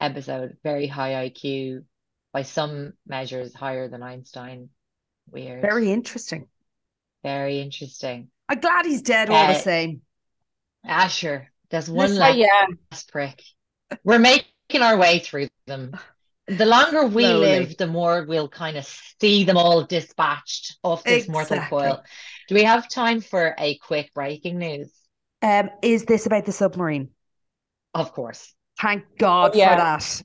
[SPEAKER 2] episode, very high IQ, by some measures higher than Einstein. Weird.
[SPEAKER 1] Very interesting.
[SPEAKER 2] very interesting.
[SPEAKER 1] I'm glad he's dead all the
[SPEAKER 2] Uh,
[SPEAKER 1] same.
[SPEAKER 2] Sure. There's one last
[SPEAKER 3] yeah.
[SPEAKER 2] prick. We're making our way through them. The longer we
[SPEAKER 1] Slowly.
[SPEAKER 2] live, the more we'll kind of see them all dispatched off this mortal coil. Do we have time for a quick breaking news?
[SPEAKER 1] Um, is this about the submarine?
[SPEAKER 2] Of course.
[SPEAKER 1] Thank God
[SPEAKER 3] yeah.
[SPEAKER 1] for that.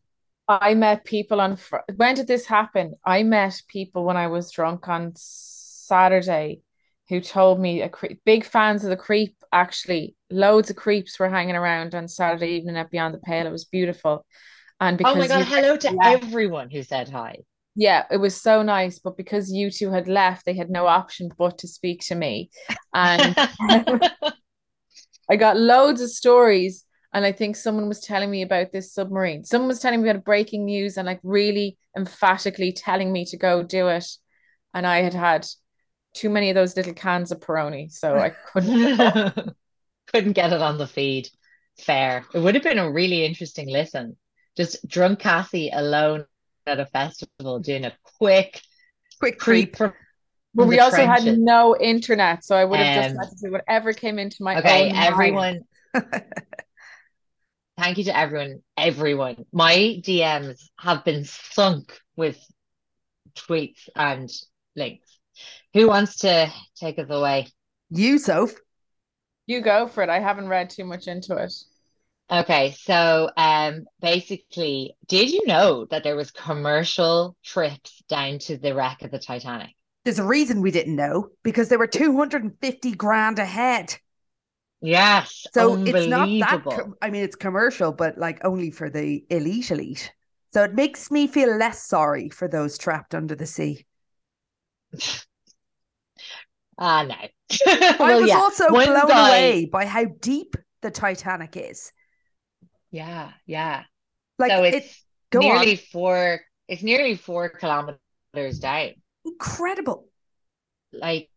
[SPEAKER 3] I met people on fr when did this happen? I met people when I was drunk on Saturday who told me a cre big fans of the creep actually loads of creeps were hanging around on Saturday evening at Beyond the Pale. It was beautiful. And because
[SPEAKER 2] Oh my God, hello to
[SPEAKER 3] left-
[SPEAKER 2] everyone who said hi.
[SPEAKER 3] yeah, it was so nice, but because you two had left, they had no option but to speak to me. And I got loads of stories, and I think someone was telling me about this submarine. Someone was telling me about breaking news and like really emphatically telling me to go do it. And I had had too many of those little cans of Peroni, so I couldn't.
[SPEAKER 2] Couldn't get it on the feed. Fair. It would have been a really interesting listen. Just drunk Kathy alone at a festival doing a quick
[SPEAKER 1] Quick
[SPEAKER 2] creep
[SPEAKER 1] creep.
[SPEAKER 3] But we also had no internet, so I would have just
[SPEAKER 2] Um,
[SPEAKER 3] had to do whatever came into my
[SPEAKER 2] Okay, everyone. Thank you to everyone. Everyone. My DMs have been sunk with tweets and links. Who wants to take us away?
[SPEAKER 1] You, Soph.
[SPEAKER 3] You go for it. I haven't read too much into it.
[SPEAKER 2] Okay, so um basically, did you know that there was commercial trips down to the wreck of the Titanic?
[SPEAKER 1] There's a reason we didn't know because they were 250 grand ahead.
[SPEAKER 2] Yes,
[SPEAKER 1] So it's not that, com- I mean, it's commercial, but like only for the elite elite. So it makes me feel less sorry for those trapped under the sea.
[SPEAKER 2] Ah, no.
[SPEAKER 1] I was
[SPEAKER 2] yeah,
[SPEAKER 1] also
[SPEAKER 2] one
[SPEAKER 1] blown
[SPEAKER 2] guy-
[SPEAKER 1] away by how deep the Titanic is.
[SPEAKER 2] Yeah, yeah.
[SPEAKER 1] Like
[SPEAKER 2] So
[SPEAKER 1] it,
[SPEAKER 2] it's
[SPEAKER 1] go
[SPEAKER 2] nearly
[SPEAKER 1] on.
[SPEAKER 2] four, it's nearly four kilometers down.
[SPEAKER 1] Incredible.
[SPEAKER 2] Like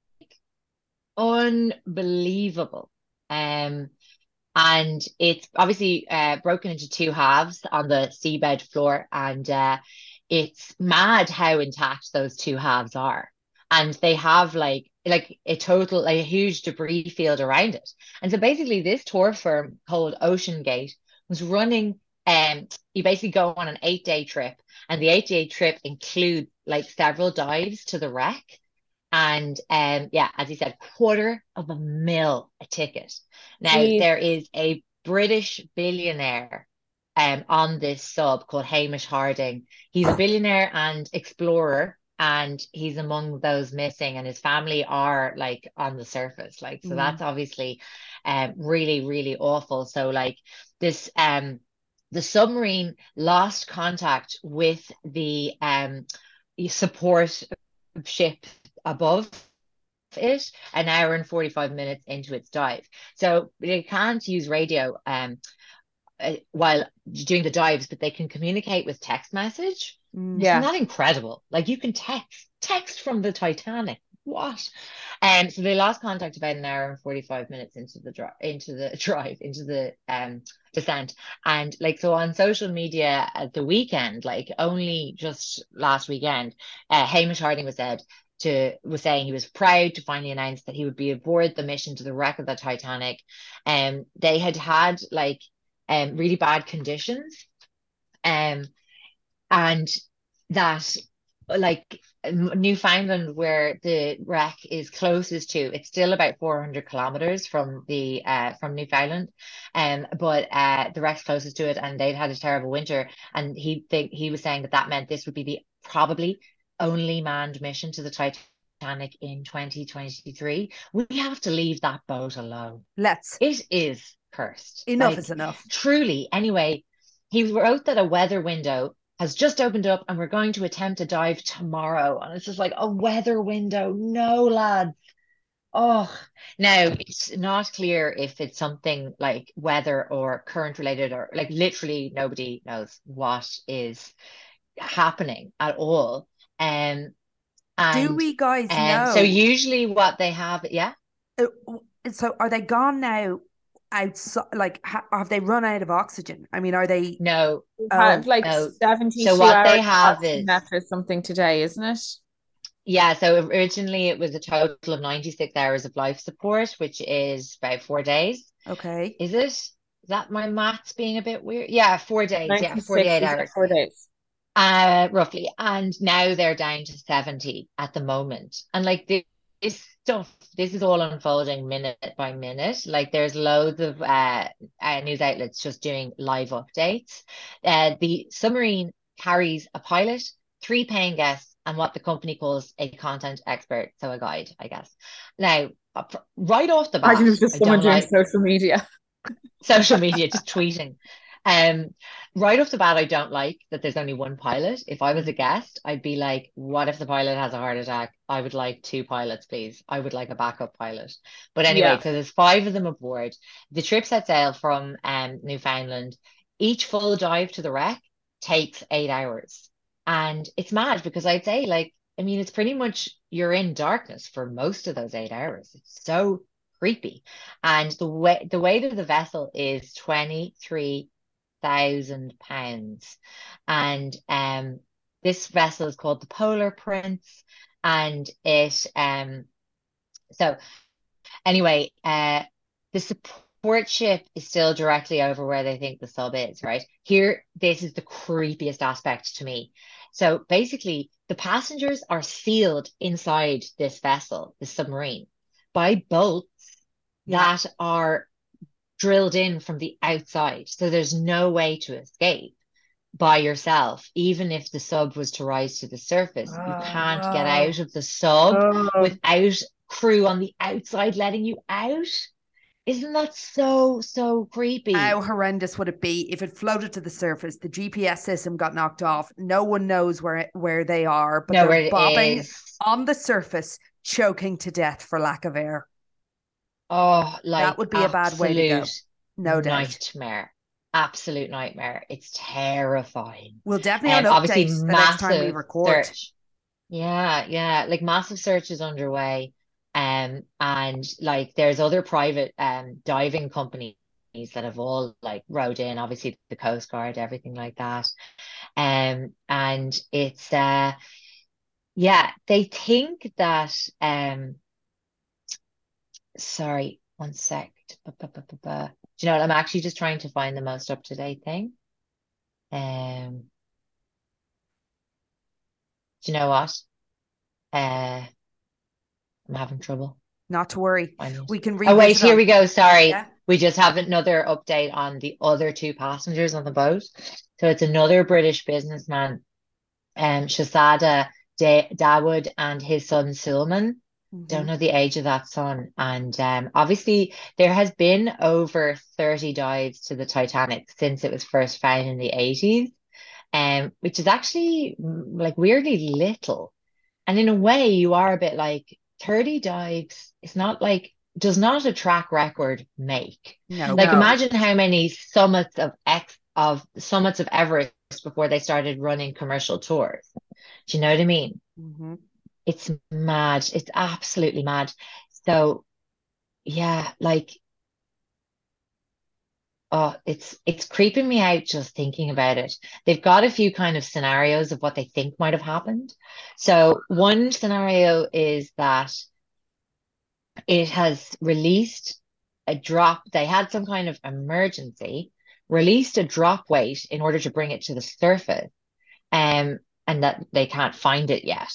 [SPEAKER 2] unbelievable. Um, and it's obviously uh broken into two halves on the seabed floor, and uh it's mad how intact those two halves are. And they have like like a total like a huge debris field around it. And so basically this tour firm called OceanGate was running um you basically go on an eight day trip and the eight day trip include like several dives to the wreck. And um yeah, as you said, quarter of a mil a ticket. Now
[SPEAKER 3] Jeez.
[SPEAKER 2] there is a British billionaire um, on this sub called Hamish Harding. He's a billionaire and explorer, and he's among those missing, and his family are like on the surface. Like, so
[SPEAKER 3] Mm.
[SPEAKER 2] that's obviously um, really, really awful. So, like, this um, the submarine lost contact with the um, support ship above it an hour and 45 minutes into its dive. So they can't use radio um, uh, while doing the dives, but they can communicate with text message.
[SPEAKER 3] Yeah.
[SPEAKER 2] Isn't that incredible? Like you can text, text from the Titanic. What? And so they lost contact about an hour and 45 minutes into the drive, into the drive, into the um descent. And like so on social media at the weekend, like only just last weekend, uh, Hamish Harding was said to was saying he was proud to finally announce that he would be aboard the mission to the wreck of the Titanic. Um, they had had like um really bad conditions, um, and that like Newfoundland, where the wreck is closest to, it's still about 400 kilometers from the uh from Newfoundland, um, but uh the wreck's closest to it, and they'd had a terrible winter, and he think he was saying that that meant this would be the probably only manned mission to the Titanic in 2023. We have to leave that boat alone.
[SPEAKER 1] Let's.
[SPEAKER 2] It is cursed.
[SPEAKER 1] Enough
[SPEAKER 2] Like,
[SPEAKER 1] is enough.
[SPEAKER 2] Truly. Anyway, he wrote that a weather window has just opened up and we're going to attempt a dive tomorrow. And it's just like a weather window. No, lads. Oh, now it's not clear if it's something like weather or current related or like literally nobody knows what is happening at all. Um, and, Do
[SPEAKER 1] we guys
[SPEAKER 2] um,
[SPEAKER 1] know?
[SPEAKER 2] so usually what they have, yeah.
[SPEAKER 1] Uh, so are they gone now? Outside, like, ha- have they run out of oxygen? I mean, are they?
[SPEAKER 2] No,
[SPEAKER 3] have
[SPEAKER 1] Oh,
[SPEAKER 3] like
[SPEAKER 2] no.
[SPEAKER 3] 72
[SPEAKER 2] So what they have
[SPEAKER 3] oxygen
[SPEAKER 2] is-
[SPEAKER 3] after something today, isn't it?
[SPEAKER 2] Yeah, so originally it was a total of 96 hours of life support, which is about four days.
[SPEAKER 1] Okay.
[SPEAKER 2] Is it? Is that my maths being a bit weird? Yeah, four days. Yeah,
[SPEAKER 3] 96
[SPEAKER 2] 48 hours.
[SPEAKER 3] Four days.
[SPEAKER 2] Uh, roughly. And now they're down to 70 at the moment. And like this, this stuff, this is all unfolding minute by minute. Like there's loads of uh, uh, news outlets just doing live updates. Uh, the submarine carries a pilot, three paying guests, and what the company calls a content expert, so a guide, I guess. Now, uh, right off the bat, I
[SPEAKER 3] think it was just
[SPEAKER 2] I
[SPEAKER 3] someone doing
[SPEAKER 2] like-
[SPEAKER 3] social media.
[SPEAKER 2] social media, just tweeting. Um, right off the bat, I don't like that there's only one pilot. If I was a guest, I'd be like, what if the pilot has a heart attack? I would like two pilots, please. I would like a backup pilot. But anyway,
[SPEAKER 3] Yeah.
[SPEAKER 2] so there's five of them aboard. The trip sets sail from um Newfoundland. Each full dive to the wreck takes eight hours. And it's mad because I'd say, like, I mean, it's pretty much you're in darkness for most of those eight hours. It's so creepy. And the way the weight of the vessel is 23,000 pounds. And um this vessel is called the Polar Prince. And it um so anyway, uh the support ship is still directly over where they think the sub is, right? Here, this is the creepiest aspect to me. So basically, the passengers are sealed inside this vessel, the submarine, by bolts that are drilled in from the outside. So there's no way to escape by yourself. Even if the sub was to rise to the surface, you can't get
[SPEAKER 1] ah.
[SPEAKER 2] out of the sub
[SPEAKER 3] Oh,
[SPEAKER 2] without crew on the outside letting you out. Isn't that so, so creepy?
[SPEAKER 1] How horrendous would it be if it floated to the surface? The GPS system got knocked off. No one knows where where they are, but
[SPEAKER 2] Nowhere
[SPEAKER 1] they're bobbing on the surface, choking to death for lack of air.
[SPEAKER 2] Oh, like that
[SPEAKER 1] would be a bad way to go. No doubt.
[SPEAKER 2] nightmare. Absolute nightmare. It's terrifying.
[SPEAKER 1] We'll definitely
[SPEAKER 2] Um, obviously
[SPEAKER 1] the next time we
[SPEAKER 2] massive
[SPEAKER 1] record.
[SPEAKER 2] search. Yeah, yeah, like massive search is underway. Um, and like there's other private um diving companies that have all like rowed in, obviously the Coast Guard, everything like that. Um, and it's uh yeah, they think that um sorry, one sec. Ba, ba, ba, ba, ba. Do you know what? I'm actually just trying to find the most up to date thing. Um, do you know what? Uh, I'm having trouble.
[SPEAKER 1] Not to worry. We can
[SPEAKER 2] Oh wait, here
[SPEAKER 1] on-
[SPEAKER 2] we go. Sorry.
[SPEAKER 1] Yeah.
[SPEAKER 2] We just have another update on the other two passengers on the boat. So it's another British businessman, um, Shahzada Da- Dawood and his son Suleman. Don't know the age of that son. And um, obviously, there has been over 30 dives to the Titanic since it was first found in the 80s, um, which is actually mm, like weirdly little. And in a way, you are a bit like 30 dives. It's not like, does not a track record make?
[SPEAKER 1] No.
[SPEAKER 2] Like
[SPEAKER 3] No.
[SPEAKER 2] imagine how many summits of X of summits of Everest before they started running commercial tours. Do you know what I mean?
[SPEAKER 1] Mhm.
[SPEAKER 2] It's mad. It's absolutely mad. So yeah, like oh, it's it's creeping me out just thinking about it. They've got a few kind of scenarios of what they think might have happened. So one scenario is that it has released a drop. They had some kind of emergency, released a drop weight in order to bring it to the surface, um, and that they can't find it yet.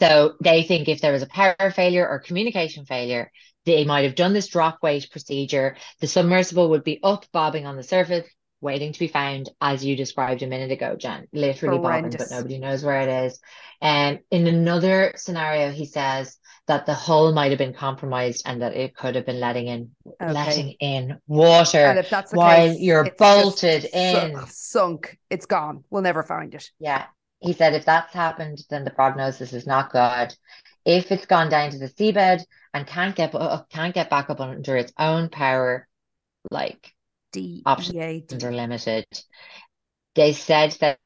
[SPEAKER 2] So they think if there was a power failure or communication failure, they might have done this drop weight procedure. The submersible would be up bobbing on the surface, waiting to be found, as you described a minute ago, Jen. Literally bobbing, but nobody knows where it is. And in another scenario, he says that the hull might have been compromised and that it could have been letting in
[SPEAKER 1] Okay.
[SPEAKER 2] letting in water
[SPEAKER 1] And if that's the
[SPEAKER 2] while
[SPEAKER 1] case,
[SPEAKER 2] you're bolted in.
[SPEAKER 1] su- sunk. It's gone. We'll never find it.
[SPEAKER 2] Yeah. He said if that's happened, then the prognosis is not good. If it's gone down to the seabed and can't get uh, can't get back up under its own power, like
[SPEAKER 1] D
[SPEAKER 2] Options. Are limited. They said that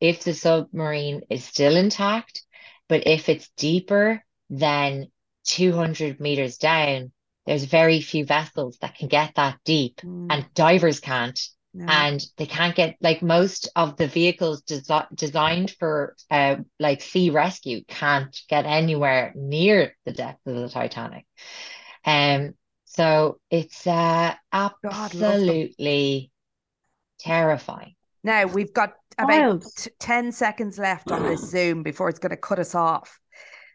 [SPEAKER 2] if the submarine is still intact, but if it's deeper than 200 meters down, there's very few vessels that can get that deep,
[SPEAKER 1] Mm,
[SPEAKER 2] and divers can't
[SPEAKER 1] no.
[SPEAKER 2] and they can't get like most of the vehicles desi designed for uh like sea rescue can't get anywhere near the depth of the Titanic. Um, so it's uh
[SPEAKER 1] God,
[SPEAKER 2] absolutely terrifying.
[SPEAKER 1] Now we've got about
[SPEAKER 3] Wild.
[SPEAKER 1] t- 10 seconds left on this Zoom before it's going to cut us off.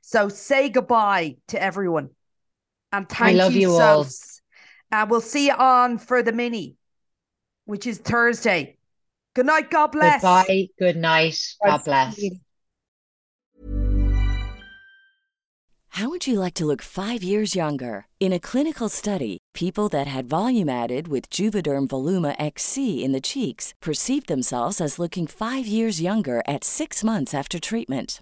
[SPEAKER 1] So say goodbye to everyone. And thank
[SPEAKER 2] love you
[SPEAKER 1] so
[SPEAKER 2] all.
[SPEAKER 1] And Uh, we'll see you on for the mini, which is Thursday. Good night. God bless.
[SPEAKER 2] Goodbye, good night, God bless.
[SPEAKER 7] How would you like to look five years younger? In a clinical study, people that had volume added with Juvederm Voluma XC in the cheeks perceived themselves as looking five years younger at six months after treatment.